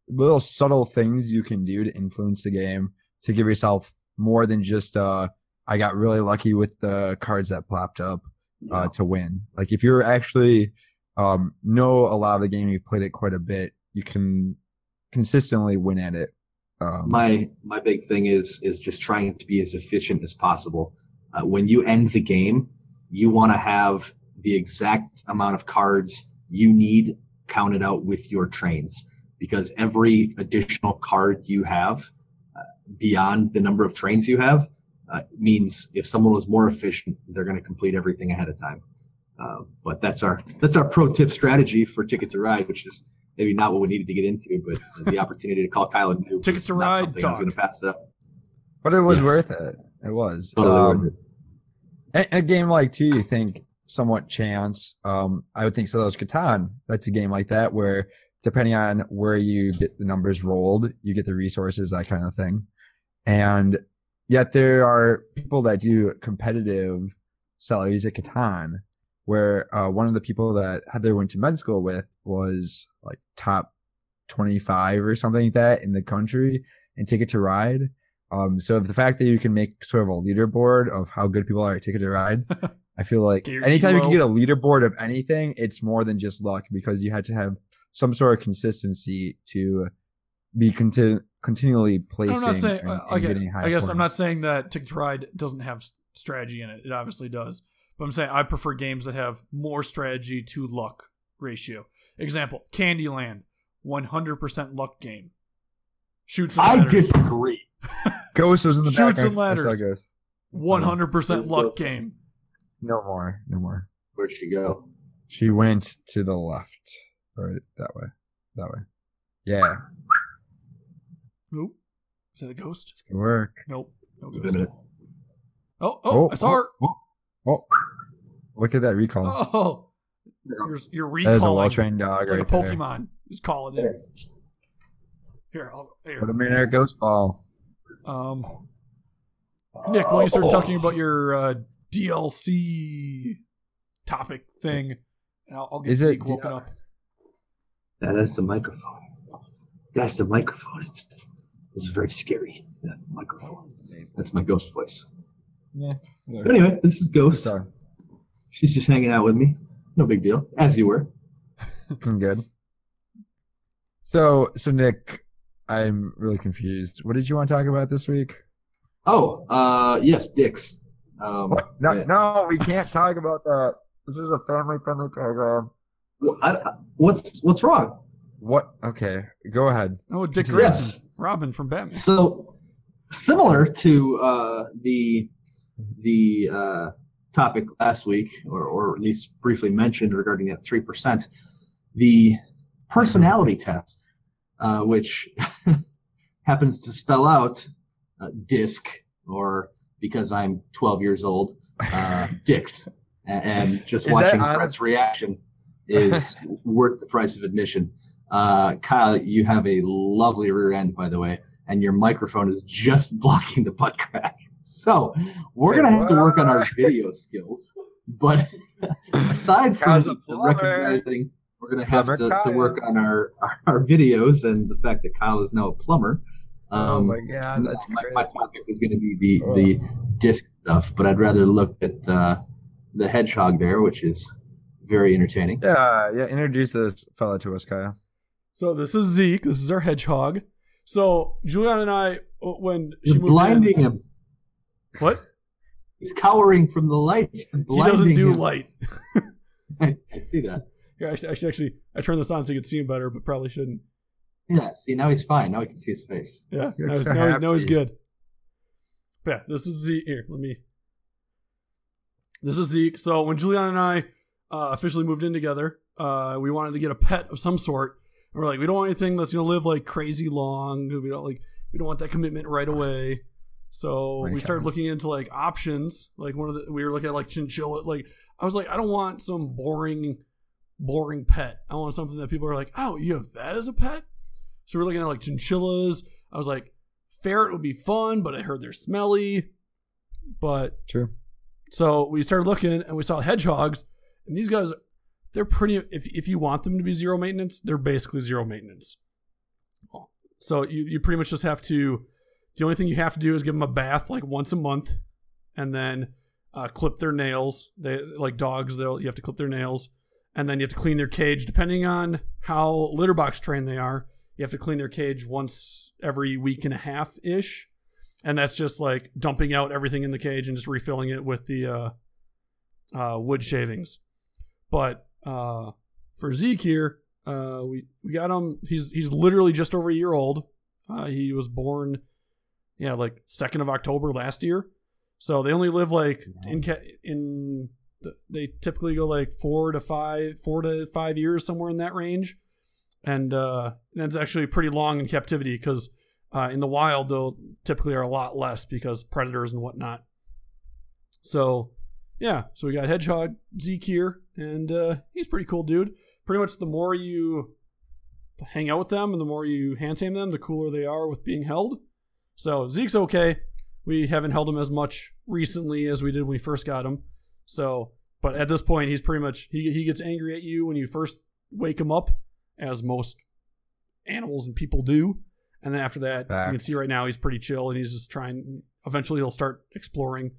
little subtle things you can do to influence the game to give yourself more than just uh, I got really lucky with the cards that popped up uh, yeah. to win. Like if you're actually um, know a lot of the game, you've played it quite a bit, you can consistently win at it. Um, my my big thing is is just trying to be as efficient as possible. Uh, when you end the game, you want to have the exact amount of cards you need counted out with your trains because every additional card you have uh, beyond the number of trains you have uh, means if someone was more efficient, they're going to complete everything ahead of time. Uh, but that's our that's our pro tip strategy for Ticket to Ride, which is maybe not what we needed to get into, but the opportunity to call Kyle a noob Ticket to ride, something talk. I was going to pass up. But it was yes. worth it. It was. Totally um, it. A, a, game like two, you think somewhat chance. Um, I would think so. Settlers Catan. That's a game like that where depending on where you get the numbers rolled, you get the resources, that kind of thing. And yet there are people that do competitive Settlers at Catan where uh, one of the people that Heather went to med school with was like top 25 or something like that in the country and Ticket to Ride. Um, so the fact that you can make sort of a leaderboard of how good people are at Ticket to Ride, I feel like anytime you can get a leaderboard of anything, it's more than just luck because you had to have some sort of consistency to be conti- continually placing. I'm not saying, and, uh, and okay, I guess points. I'm not saying that Ticket to Ride doesn't have strategy in it. It obviously does. But I'm saying I prefer games that have more strategy to luck ratio. Example: Candyland, 100% luck game. Chutes and Ladders. I disagree. Ghost was in the Chutes and Ladders. 100% luck game. No more. No more. Where'd she go? She went to the left. Right that way. That way. Yeah. Who? Is that a ghost? It's gonna work. Nope. No ghost. Oh, oh, oh, I saw oh, her. Oh. Oh, look at that recall. Oh, you're, you're recalling. That is a well trained dog. It's right like a Pokemon. There. Just call it in. Here, I'll, here. Put him in there, ghost ball. Um, Nick, why don't you start talking about your uh, DLC topic thing? I'll, I'll get Is it Zeke D- woken up. Yeah, that's the microphone. That's the microphone. It's this is very scary. That microphone. That's my ghost voice. Yeah. But anyway, this is Ghost. Sorry. She's just hanging out with me. No big deal. As you were. I'm good. So, so Nick, I'm really confused. What did you want to talk about this week? Oh, uh, yes, dicks. Um, No, yeah. no, we can't talk about that. This is a family-friendly program. Wh- I- I- what's what's wrong? What? Okay, go ahead. Oh, Dick Yes. Grayson, Robin from Batman. So similar to uh, the the uh, topic last week, or, or at least briefly mentioned regarding that three percent, the personality test, uh, which happens to spell out uh, disc, or because I'm 12 years old, uh, dicks, A- and just Is that watching on- Brett's reaction is worth the price of admission. Uh, Kyle, you have a lovely rear end, by the way, and your microphone is just blocking the butt crack. So we're gonna have to work on our video skills. But aside from Kyle's a the plumber. recognizing, we're gonna have to, to work on our, our videos and the fact that Kyle is now a plumber. oh Um, my god, that's my, my topic is going to be the Oh. the disc stuff, but I'd rather look at uh, the hedgehog there, which is very entertaining. Yeah, yeah. Introduce this fella to us, Kyle. So this is Zeke. This is our hedgehog. So Julian and I, uh, when she You're moved blinding in, him. what? He's cowering from the light. He doesn't do him. light. I see that. Here, I should, actually, I turned this on so you could see him better, but probably shouldn't. Yeah. See, now he's fine. Now I can see his face. Yeah, now, he's, so now, he's, now he's good. But yeah, this is Zeke. Here, let me. This is Zeke. So when Julian and I uh, officially moved in together, uh, we wanted to get a pet of some sort. We're like, we don't want anything that's gonna live like crazy long. We don't like, we don't want that commitment right away. So we started looking into like options. Like one of the, we were looking at like chinchilla. Like I was like, I don't want some boring, boring pet. I want something that people are like, oh, you have that as a pet. So we're looking at like chinchillas. I was like, ferret would be fun, but I heard they're smelly. But True. so we started looking and we saw hedgehogs, and these guys, they're pretty. If if you want them to be zero maintenance, they're basically zero maintenance. So you you pretty much just have to. The only thing you have to do is give them a bath like once a month, and then uh, clip their nails. They like dogs. They'll you have to clip their nails, and then you have to clean their cage. Depending on how litter box trained they are, you have to clean their cage once every week and a half ish, and that's just like dumping out everything in the cage and just refilling it with the uh, uh, wood shavings. But uh, for Zeke here, uh, we we got him. He's he's literally just over a year old. Uh, he was born, yeah, like second of October last year. So they only live like in ca- in the, they typically go like four to five four to five years somewhere in that range, and uh, that's actually pretty long in captivity because uh, in the wild they'll typically are a lot less because predators and whatnot. So yeah, so we got Hedgehog Zeke here, and uh, he's a pretty cool dude. Pretty much the more you hang out with them and the more you hand tame them, the cooler they are with being held. So Zeke's okay. We haven't held him as much recently as we did when we first got him. So, but at this point, he's pretty much he he gets angry at you when you first wake him up, as most animals and people do. And then after that, you can see right now he's pretty chill and he's just trying. Eventually, he'll start exploring.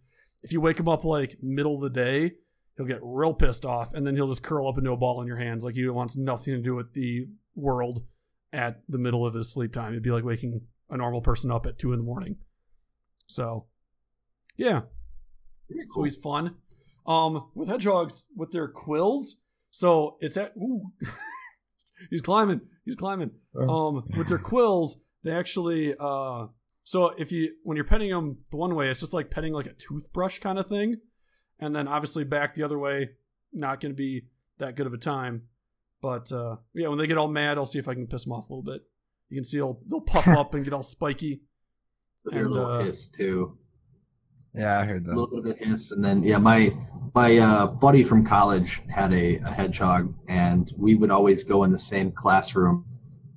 If you wake him up like middle of the day, he'll get real pissed off, and then he'll just curl up into a ball in your hands, like he wants nothing to do with the world at the middle of his sleep time. It'd be like waking a normal person up at two in the morning. So, yeah, so he's fun. Um, with hedgehogs, with their quills, so it's at. Ooh, he's climbing. He's climbing. Um, with their quills, they actually. Uh, so if you when you're petting them the one way, it's just like petting like a toothbrush kind of thing, and then obviously back the other way, not going to be that good of a time. But uh, yeah, when they get all mad, I'll see if I can piss them off a little bit. You can see they'll they'll puff up and get all spiky. Your And, little uh, hiss too. Yeah, I heard that. A that. little bit of a hiss, and then yeah, my my uh, buddy from college had a, a hedgehog, and we would always go in the same classroom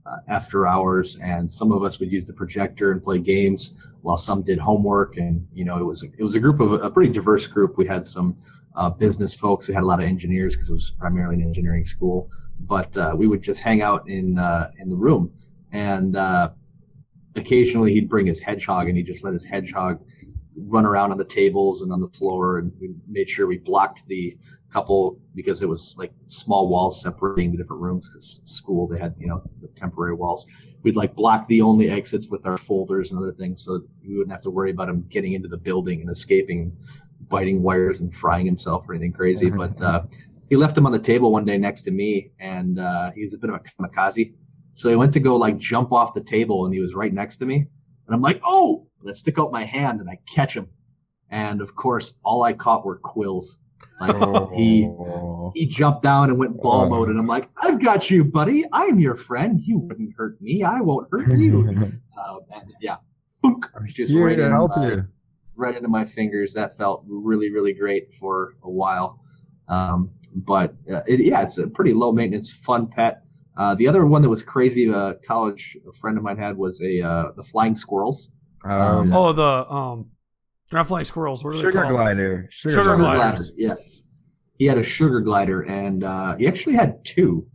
uh, after hours, and some of us would use the projector and play games, while some did homework. And you know, it was it was a group of a pretty diverse group. We had some uh, business folks. We had a lot of engineers because it was primarily an engineering school. But uh, we would just hang out in uh, in the room, and uh, occasionally he'd bring his hedgehog, and he just let his hedgehog run around on the tables and on the floor, and we made sure we blocked the couple because it was like small walls separating the different rooms because school they had you know the temporary walls. We'd like block the only exits with our folders and other things so we wouldn't have to worry about him getting into the building and escaping biting wires and frying himself or anything crazy but uh, he left him on the table one day next to me and uh, he's a bit of a kamikaze. So he went to go like jump off the table and he was right next to me and i'm like oh and i stick out my hand and i catch him and of course all i caught were quills like he Oh. he jumped down and went ball Oh. mode, and I'm like, "I've got you, buddy. I'm your friend. You wouldn't hurt me. I won't hurt you." um, and yeah, just here right to help my- you. right into my fingers. That felt really, really great for a while. Um, but uh, it, yeah, it's a pretty low maintenance, fun pet. Uh, the other one that was crazy, a college a friend of mine had was a uh, the flying squirrels. Oh, Um. Oh, the um, they're not flying squirrels. What are they sugar called? glider. Sugar, Sugar Sugar glider. gliders. glider, yes. He had a sugar glider, and uh, he actually had two,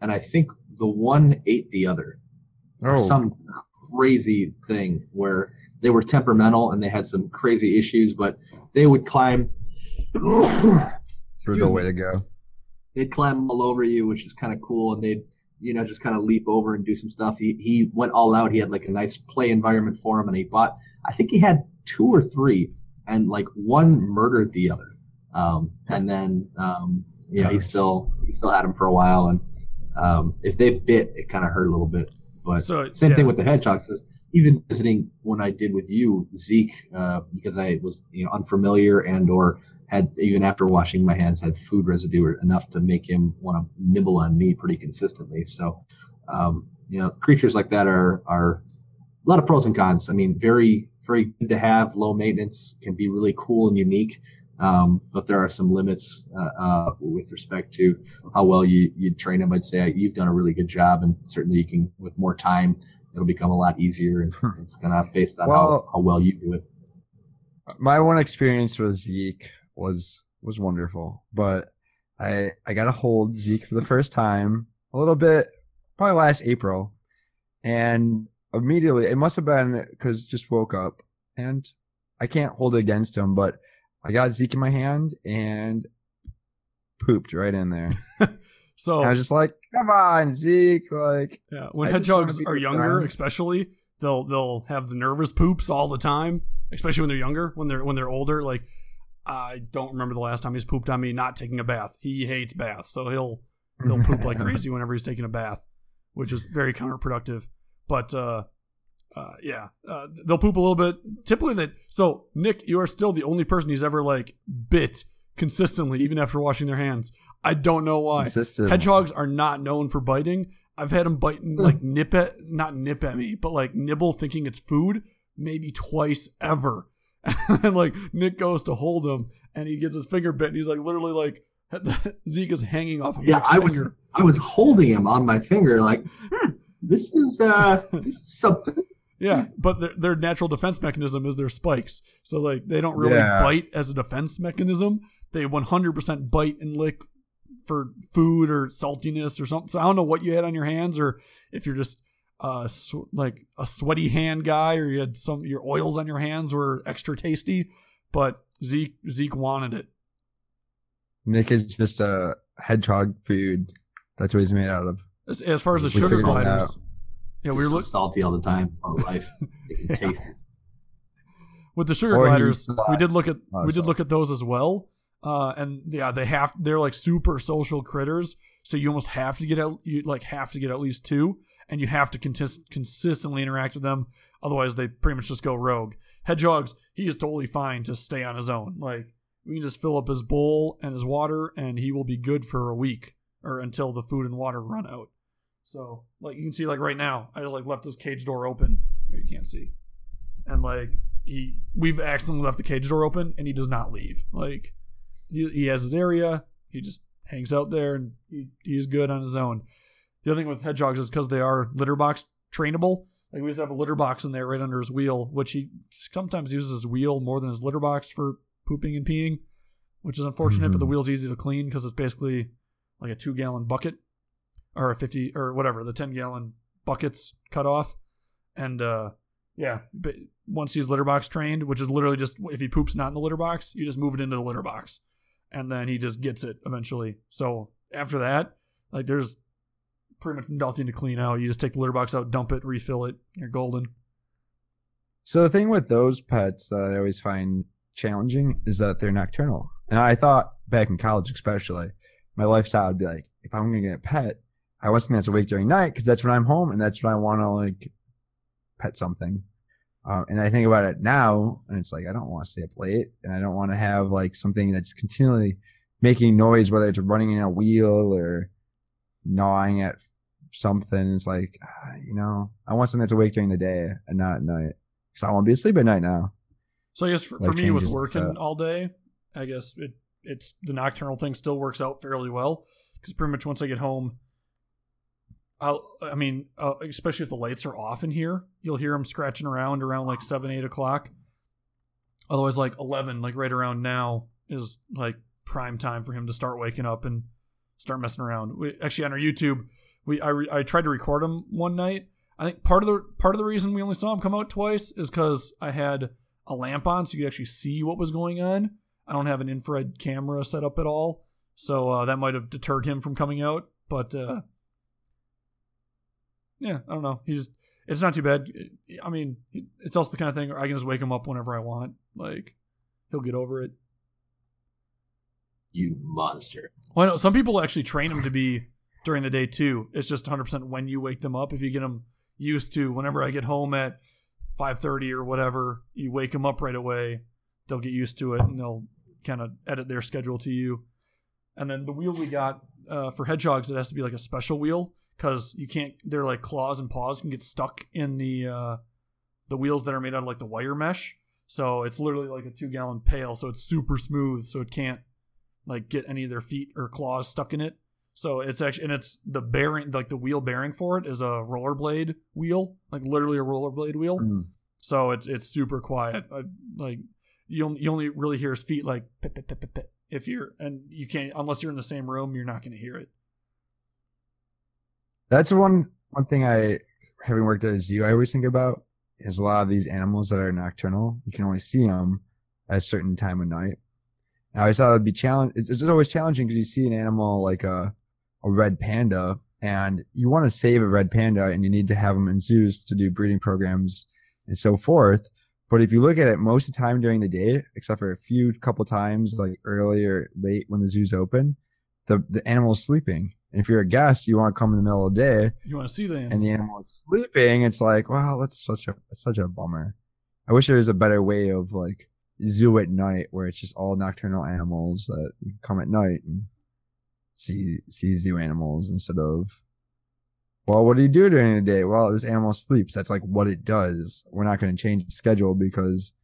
and I think the one ate the other. Oh, Some crazy thing where they were temperamental and they had some crazy issues, but they would climb. brutal way to go. they'd climb all over you, which is kind of cool, and they'd you know just kind of leap over and do some stuff. He he went all out. He had like a nice play environment for him, and he bought. I think he had two or three, and like one murdered the other. Um, and then um, you know he still he still had him for a while, and um, if they bit, it kind of hurt a little bit. But So, same yeah. thing with the hedgehogs. Is even visiting when I did with you, Zeke, uh, because I was you know unfamiliar and or had even after washing my hands had food residue enough to make him want to nibble on me pretty consistently. So, um, you know, creatures like that are are a lot of pros and cons. I mean, very very good to have, low maintenance, can be really cool and unique. Um, but there are some limits uh, uh, with respect to how well you you train them. I'd say you've done a really good job, and certainly you can with more time, it'll become a lot easier. And it's gonna based on Well- how, how well you do it. My one experience was Zeke was was wonderful, but I I got to hold Zeke for the first time a little bit, probably last April, and immediately it must have been because just woke up and I can't hold it against him, but I got Zeke in my hand and pooped right in there. So And I was just like, "Come on, Zeke!" Like, Yeah, when I hedgehogs are younger, especially they'll they'll have the nervous poops all the time. Especially when they're younger. When they're when they're older, like I don't remember the last time he's pooped on me not taking a bath. He hates baths, so he'll he'll poop like crazy whenever he's taking a bath, which is very counterproductive. But uh, uh, yeah, uh, they'll poop a little bit. Typically, that so Nick, you are still the only person he's ever like bit consistently, even after washing their hands. I don't know why. Consistent. Hedgehogs are not known for biting. I've had them bite and like nip at not nip at me, but like nibble thinking it's food maybe twice ever. and like Nick goes to hold him and he gets his finger bit and he's like literally like Zeke is hanging off of Yeah, Nick's I was. I was holding him on my finger, like hmm, this is uh this is something. Yeah, but their, their natural defense mechanism is their spikes. So like they don't really Yeah. bite as a defense mechanism. They 100% bite and lick for food or saltiness or something. So I don't know what you had on your hands or if you're just uh sw- like a sweaty hand guy or you had some your oils on your hands were extra tasty, but Zeke Zeke wanted it. Nick is just a hedgehog food. That's what he's made out of. As, as far as the We sugar figured out. gliders. Yeah, we were so look, salty all the time about life. You can taste it. with the sugar Or gliders, thought- we did look at Oh, we did look at those as well. Uh, and yeah, they have they're like super social critters, so you almost have to get at you like have to get at least two, and you have to contis- consistently interact with them. Otherwise, they pretty much just go rogue. Hedgehogs, he is totally fine to stay on his own. Like we can just fill up his bowl and his water, and he will be good for a week or until the food and water run out. So like you can see, like right now, I just like left his cage door open. You can't see and like he we've accidentally left the cage door open and he does not leave like he, has his area he just hangs out there and he, he's good on his own the other thing with hedgehogs is because they are litter box trainable. Like we just have a litter box in there right under his wheel, which he sometimes uses his wheel more than his litter box for pooping and peeing, which is unfortunate. But the Mhm. wheel's easy to clean because it's basically like a two gallon bucket or a fifty or whatever the ten gallon buckets cut off, and uh, yeah, but once he's litter box trained, which is literally just if he poops not in the litter box, you just move it into the litter box, and then he just gets it eventually. So after that, like there's pretty much nothing to clean out. You just take the litter box out, dump it, refill it. You're golden. So the thing with those pets that I always find challenging is that they're nocturnal. And I thought back in college, especially, my lifestyle would be like, if I'm gonna get a pet, I want something that's awake during night because that's when I'm home and that's when I want to like pet something. Um, and I think about it now, and it's like I don't want to stay up late, and I don't want to have like something that's continually making noise, whether it's running in a wheel or gnawing at something. It's like, ah, you know, I want something that's awake during the day and not at night because I want to be asleep at night now. So I guess for, for me with working all day, I guess it it's the nocturnal thing still works out fairly well because pretty much once I get home, I'll I mean uh, especially if the lights are off in here, you'll hear him scratching around around like seven eight o'clock. Otherwise, like eleven, like right around now is like prime time for him to start waking up and start messing around. We actually on our YouTube, we I, re, I tried to record him one night. I think part of the part of the reason we only saw him come out twice is because I had a lamp on so you could actually see what was going on. I don't have an infrared camera set up at all, so uh, that might have deterred him from coming out. But uh, yeah, I don't know. He's it's not too bad. I mean, it's also the kind of thing where I can just wake him up whenever I want. Like he'll get over it. You monster. Well, I know some people actually train them to be during the day too. It's just 100% when you wake them up. If you get them used to whenever I get home at 5:30 or whatever, you wake them up right away. They'll get used to it and they'll kind of edit their schedule to you. And then the wheel we got uh, for hedgehogs, it has to be like a special wheel because you can't. Their like claws and paws can get stuck in the uh, the wheels that are made out of like the wire mesh. So it's literally like a two gallon pail. So it's super smooth. So it can't like get any of their feet or claws stuck in it. So it's actually and it's the bearing like the wheel bearing for it is a rollerblade wheel, like literally a rollerblade wheel. Mm. So it's it's super quiet. I, like you only, you only really hear his feet like pit, pit, pit, if you're and you can't unless you're in the same room, you're not going to hear it. That's one one thing I, having worked at a zoo, I always think about is a lot of these animals that are nocturnal. You can only see them at a certain time of night. And I always thought it'd be challenge. It's, it's always challenging because you see an animal like a a red panda, and you want to save a red panda, and you need to have them in zoos to do breeding programs and so forth. But if you look at it, most of the time during the day, except for a few couple times like early or late when the zoo's open, the the animal's sleeping. And if you're a guest, you want to come in the middle of the day, You want to see them? and the animal is sleeping, it's like, wow, that's such a that's such a bummer. I wish there was a better way of like zoo at night where it's just all nocturnal animals that you come at night and see see zoo animals instead of well, what do you do during the day? Well, this animal sleeps. That's like what it does. We're not going to change the schedule because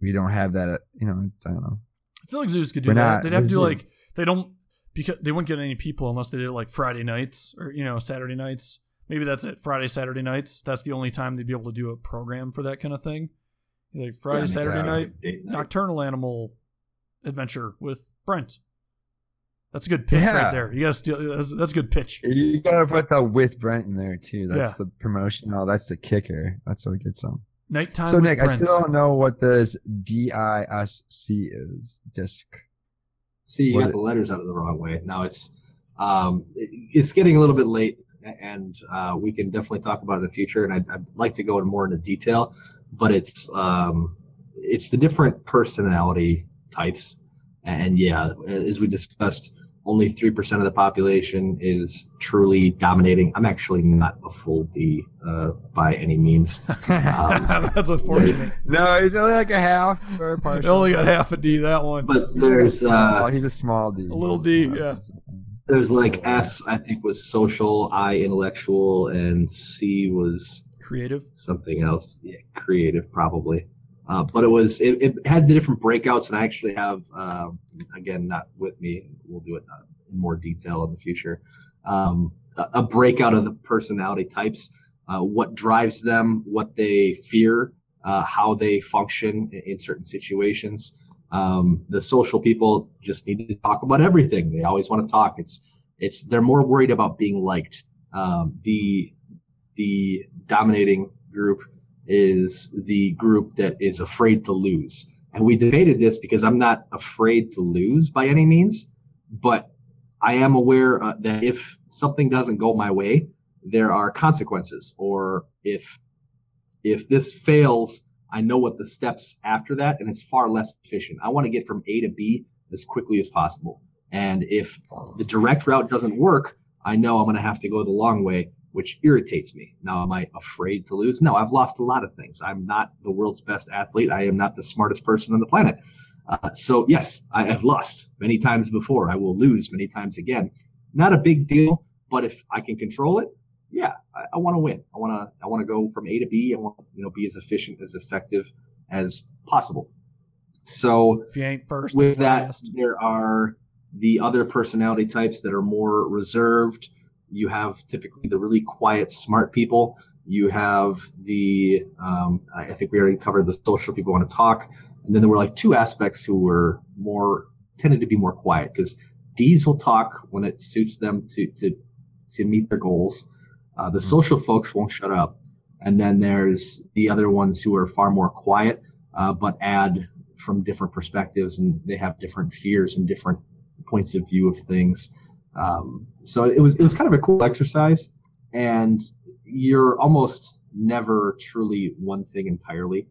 we don't have that. Uh, you know, I don't know. I feel like zoos could do We're that. not- They'd have to do zoo. like they don't because they wouldn't get any people unless they did it like Friday nights or you know Saturday nights. Maybe that's it. Friday, Saturday nights. That's the only time they'd be able to do a program for that kind of thing. Like Friday, Yeah, Saturday night, night. nocturnal animal adventure with Brent. That's a good pitch Yeah. right there. You gotta steal. That's, that's a good pitch. You gotta put the with Brent in there too. That's Yeah. the promotion. Oh, that's the kicker. That's what gets them. Nighttime. So Nick, I still don't know what this DISC is. Disc. See, you What got it- the letters out of the wrong way. Now it's um, it- it's getting a little bit late, and uh, we can definitely talk about it in the future. And I'd, I'd like to go into more into detail, but it's um, it's the different personality types, and yeah, as we discussed, only three percent of the population is truly dominating. I'm actually not a full D uh, by any means. Um, that's unfortunate. no, he's only like a half or a They partial. only got half a D that one. but He's like a there's small- uh, he's a small D. A little D, yeah. there's like S, I think was social, I intellectual, and C was Creative. something else, yeah, creative probably. Uh, but it was it, it had the different breakouts, and I actually have um, again not with me. We'll do it uh, in more detail in the future. um, a, a breakout of the personality types, uh, what drives them, what they fear, uh, how they function in, in certain situations. Um, the social people just need to talk about everything. They always want to talk. It's it's they're more worried about being liked. Um, the the dominating group is the group that is afraid to lose. And we debated this because I'm not afraid to lose by any means, but I am aware uh, that if something doesn't go my way, there are consequences. Or if if this fails, I know what the steps after that, and it's far less efficient. I want to get from A to B as quickly as possible. And if the direct route doesn't work, I know I'm going to have to go the long way, which irritates me. Now, am I afraid to lose? No, I've lost a lot of things. I'm not the world's best athlete. I am not the smartest person on the planet. Uh, so, yes, I have lost many times before. I will lose many times again. Not a big deal, but if I can control it, yeah, I, I want to win. I want to. I want to go from A to B. I want you know be as efficient, as effective as possible. So if you ain't first, with that, last. there are the other personality types that are more reserved you have typically the really quiet, smart people. You have the, um, I think we already covered the social people want to talk. And then there were like two aspects who were more, tended to be more quiet because D's will talk when it suits them to, to, to meet their goals. Uh, the mm-hmm. social folks won't shut up. And then there's the other ones who are far more quiet, uh, but add from different perspectives and they have different fears and different points of view of things. Um, so it was it was kind of a cool exercise, and you're almost never truly one thing entirely,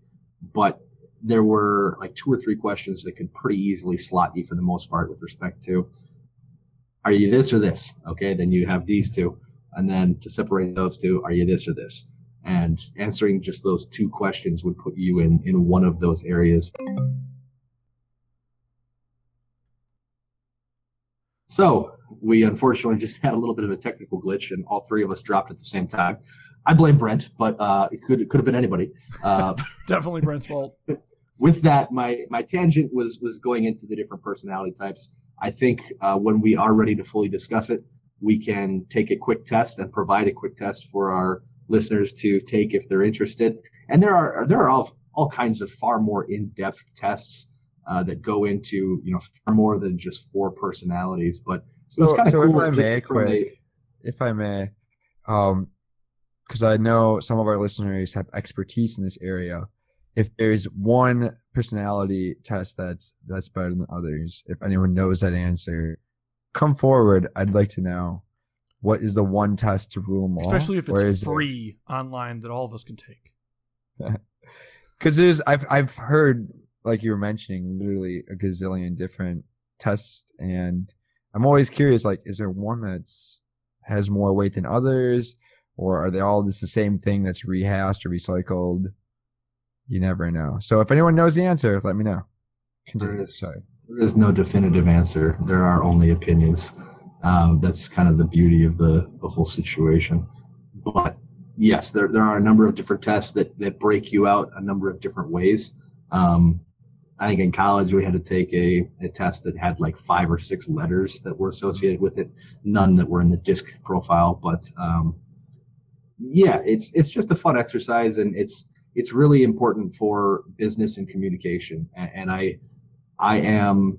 but there were like two or three questions that could pretty easily slot you for the most part with respect to are you this or this? Okay then you have these two and then to separate those two are you this or this? And answering just those two questions would put you in in one of those areas. So we unfortunately just had a little bit of a technical glitch, and all three of us dropped at the same time. I blame Brent, but uh, it could it could have been anybody. Uh, Definitely Brent's fault. with that, my my tangent was was going into the different personality types. I think uh, when we are ready to fully discuss it, we can take a quick test and provide a quick test for our listeners to take if they're interested. And there are there are all all kinds of far more in depth tests uh, that go into you know far more than just four personalities. But so, it's kind of so cool. If I may, quick, if I may, um, because I know some of our listeners have expertise in this area. If there's one personality test that's that's better than others, if anyone knows that answer, come forward. I'd like to know what is the one test to rule them all. Especially if it's free it? online that all of us can take. Because there's I've I've heard like you were mentioning, literally a gazillion different tests. And I'm always curious, like, is there one that's has more weight than others? Or are they all just the same thing that's rehashed or recycled? You never know. So if anyone knows the answer, let me know. Continue. There is, Sorry. There is no definitive answer. There are only opinions. Um, that's kind of the beauty of the, the whole situation. But yes, there, there are a number of different tests that, that break you out a number of different ways. Um, I think in college we had to take a, a test that had like five or six letters that were associated with it, none that were in the disc profile. But um, yeah, it's it's just a fun exercise, and it's it's really important for business and communication. And, and I I am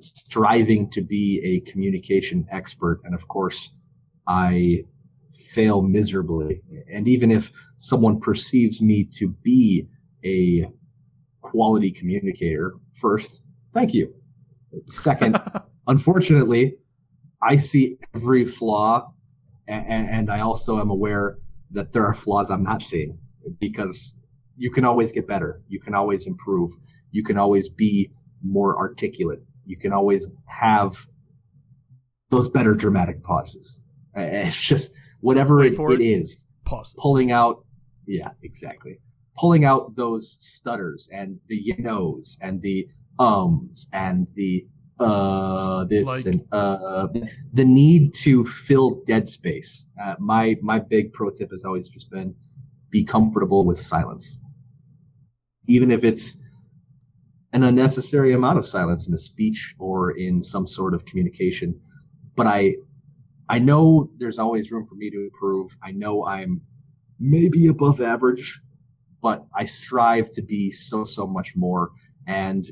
striving to be a communication expert, and of course I fail miserably. And even if someone perceives me to be a quality communicator. First, thank you. Second, unfortunately, I see every flaw, and, and I also am aware that there are flaws I'm not seeing because you can always get better. You can always improve. You can always be more articulate. You can always have those better dramatic pauses. Eh, eh, it's just whatever it, it is. Pauses. Pulling out. Yeah, exactly pulling out those stutters and the you knows and the ums and the uh this like, and uh the need to fill dead space. Uh, my my big pro tip has always just been be comfortable with silence. Even if it's an unnecessary amount of silence in a speech or in some sort of communication but i I know there's always room for me to improve. I know I'm maybe above average, but I strive to be so, so much more. And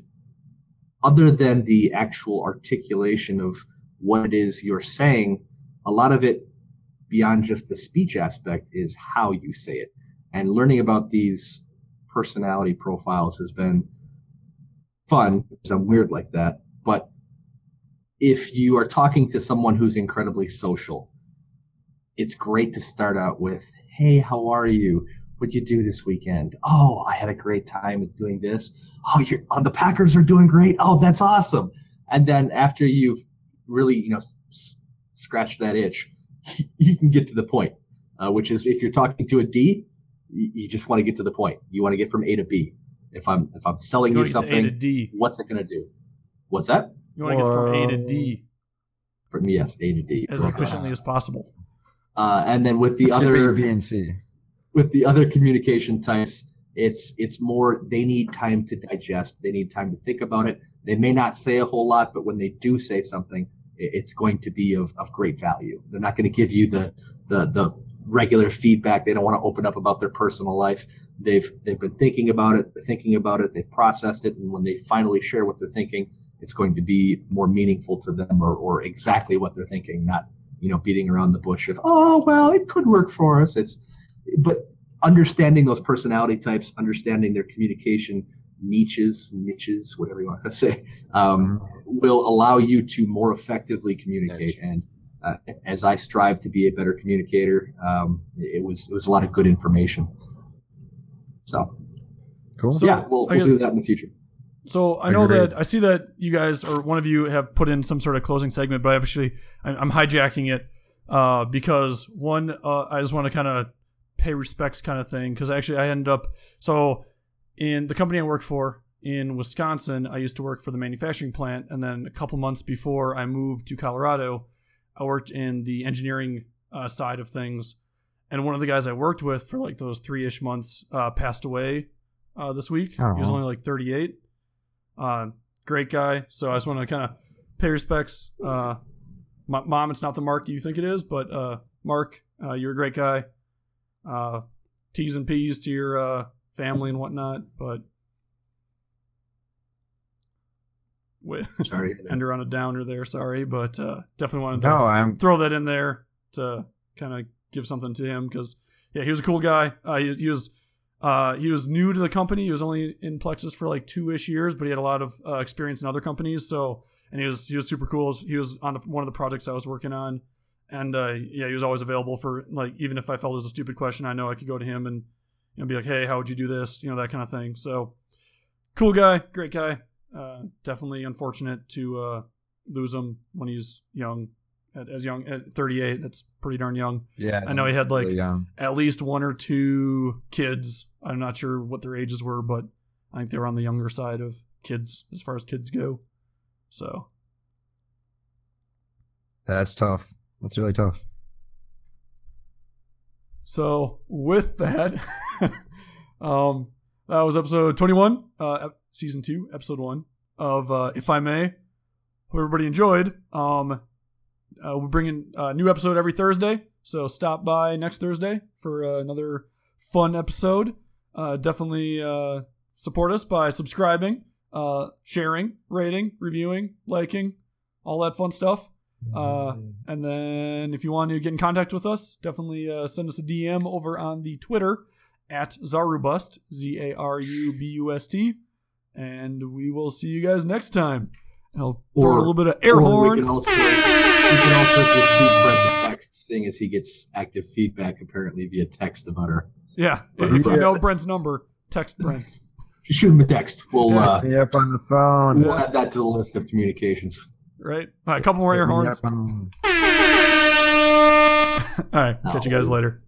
other than the actual articulation of what it is you're saying, a lot of it beyond just the speech aspect is how you say it. And learning about these personality profiles has been fun because I'm weird like that. But if you are talking to someone who's incredibly social, it's great to start out with, Hey, how are you? What'd you do this weekend? Oh, I had a great time doing this. Oh, you're, oh, the Packers are doing great. Oh, that's awesome. And then after you've really, you know, s- scratched that itch, you can get to the point, uh, which is if you're talking to a D, you, you just want to get to the point. You want to get from A to B. If I'm if I'm selling You you, want to A to something, D. what's it going to do? What's that? You want to get from A to D From yes, A to D. as efficiently as possible. Uh, and then with the Skip other A, B, and C. with the other communication types, it's it's more they need time to digest. They need time to think about it. They may not say a whole lot, but when they do say something, it's going to be of, of great value. They're not going to give you the the the regular feedback. They don't want to open up about their personal life. They've they've been thinking about it. They're thinking about it. They've processed it, and when they finally share what they're thinking, it's going to be more meaningful to them, or or exactly what they're thinking, not you know beating around the bush of oh well it could work for us. It's but understanding those personality types, understanding their communication niches, niches, whatever you want to say, um, will allow you to more effectively communicate. And uh, as I strive to be a better communicator, um, it was it was a lot of good information. So, Cool. So- yeah, we'll, we'll do that in the future. So I know Agreed. that I see that you guys or one of you have put in some sort of closing segment, but actually I'm I'm hijacking it uh, because one, uh, I just want to kind of pay respects kind of thing because actually I ended up so in the company I work for in Wisconsin, I used to work for the manufacturing plant, and then a couple months before I moved to Colorado, I worked in the engineering uh, side of things. And one of the guys I worked with for like those three ish months uh, passed away uh, this week. He was only like 38. Uh, great guy. So I just want to kind of pay respects. Uh, my, mom, it's not the Mark you think it is, but uh, Mark, uh, you're a great guy. Uh, T's and P's to your uh, family and whatnot. But with Sorry. ender on a downer there. Sorry, but uh, definitely wanted to No, I'm throw that in there to kind of give something to him because yeah, he was a cool guy. Uh, he, he was uh, he was new to the company. He was only in Plexus for like two ish years, but he had a lot of uh, experience in other companies. So and he was he was super cool. He was on the, one of the projects I was working on, and uh, yeah, he was always available for like even if I felt it was a stupid question, I know I could go to him and you know be like, hey, how would you do this? You know that kind of thing. So cool guy, great guy. Uh, definitely unfortunate to uh, lose him when he's young. At, as young at 38, that's pretty darn young. yeah. I know he had like at least one or two kids. I'm not sure what their ages were, but I think they were on the younger side of kids as far as kids go. So That's tough. That's really tough. So with that, um, that was episode 21, uh, season two, episode one of uh, If I May. Hope everybody enjoyed. Um, uh, we're bringing a new episode every Thursday, so stop by next Thursday for uh, another fun episode. Uh, definitely uh, support us by subscribing, uh, sharing, rating, reviewing, liking, all that fun stuff. Uh, and then if you want to get in contact with us, definitely uh, send us a DM over on the Twitter at Zarubust, Z A R U B U S T. And we will see you guys next time. And I'll throw Or- a little bit of air horn. We can also, we can also just shoot Brent a text, seeing as he gets active feedback apparently via text about her. yeah. If you Brent. know Brent's number, text Brent. Shoot him a text. We'll Yeah. uh, Hit me up on the phone. we'll add that to the list of communications. Right? All right. A couple more air horns. All right. Catch you guys later.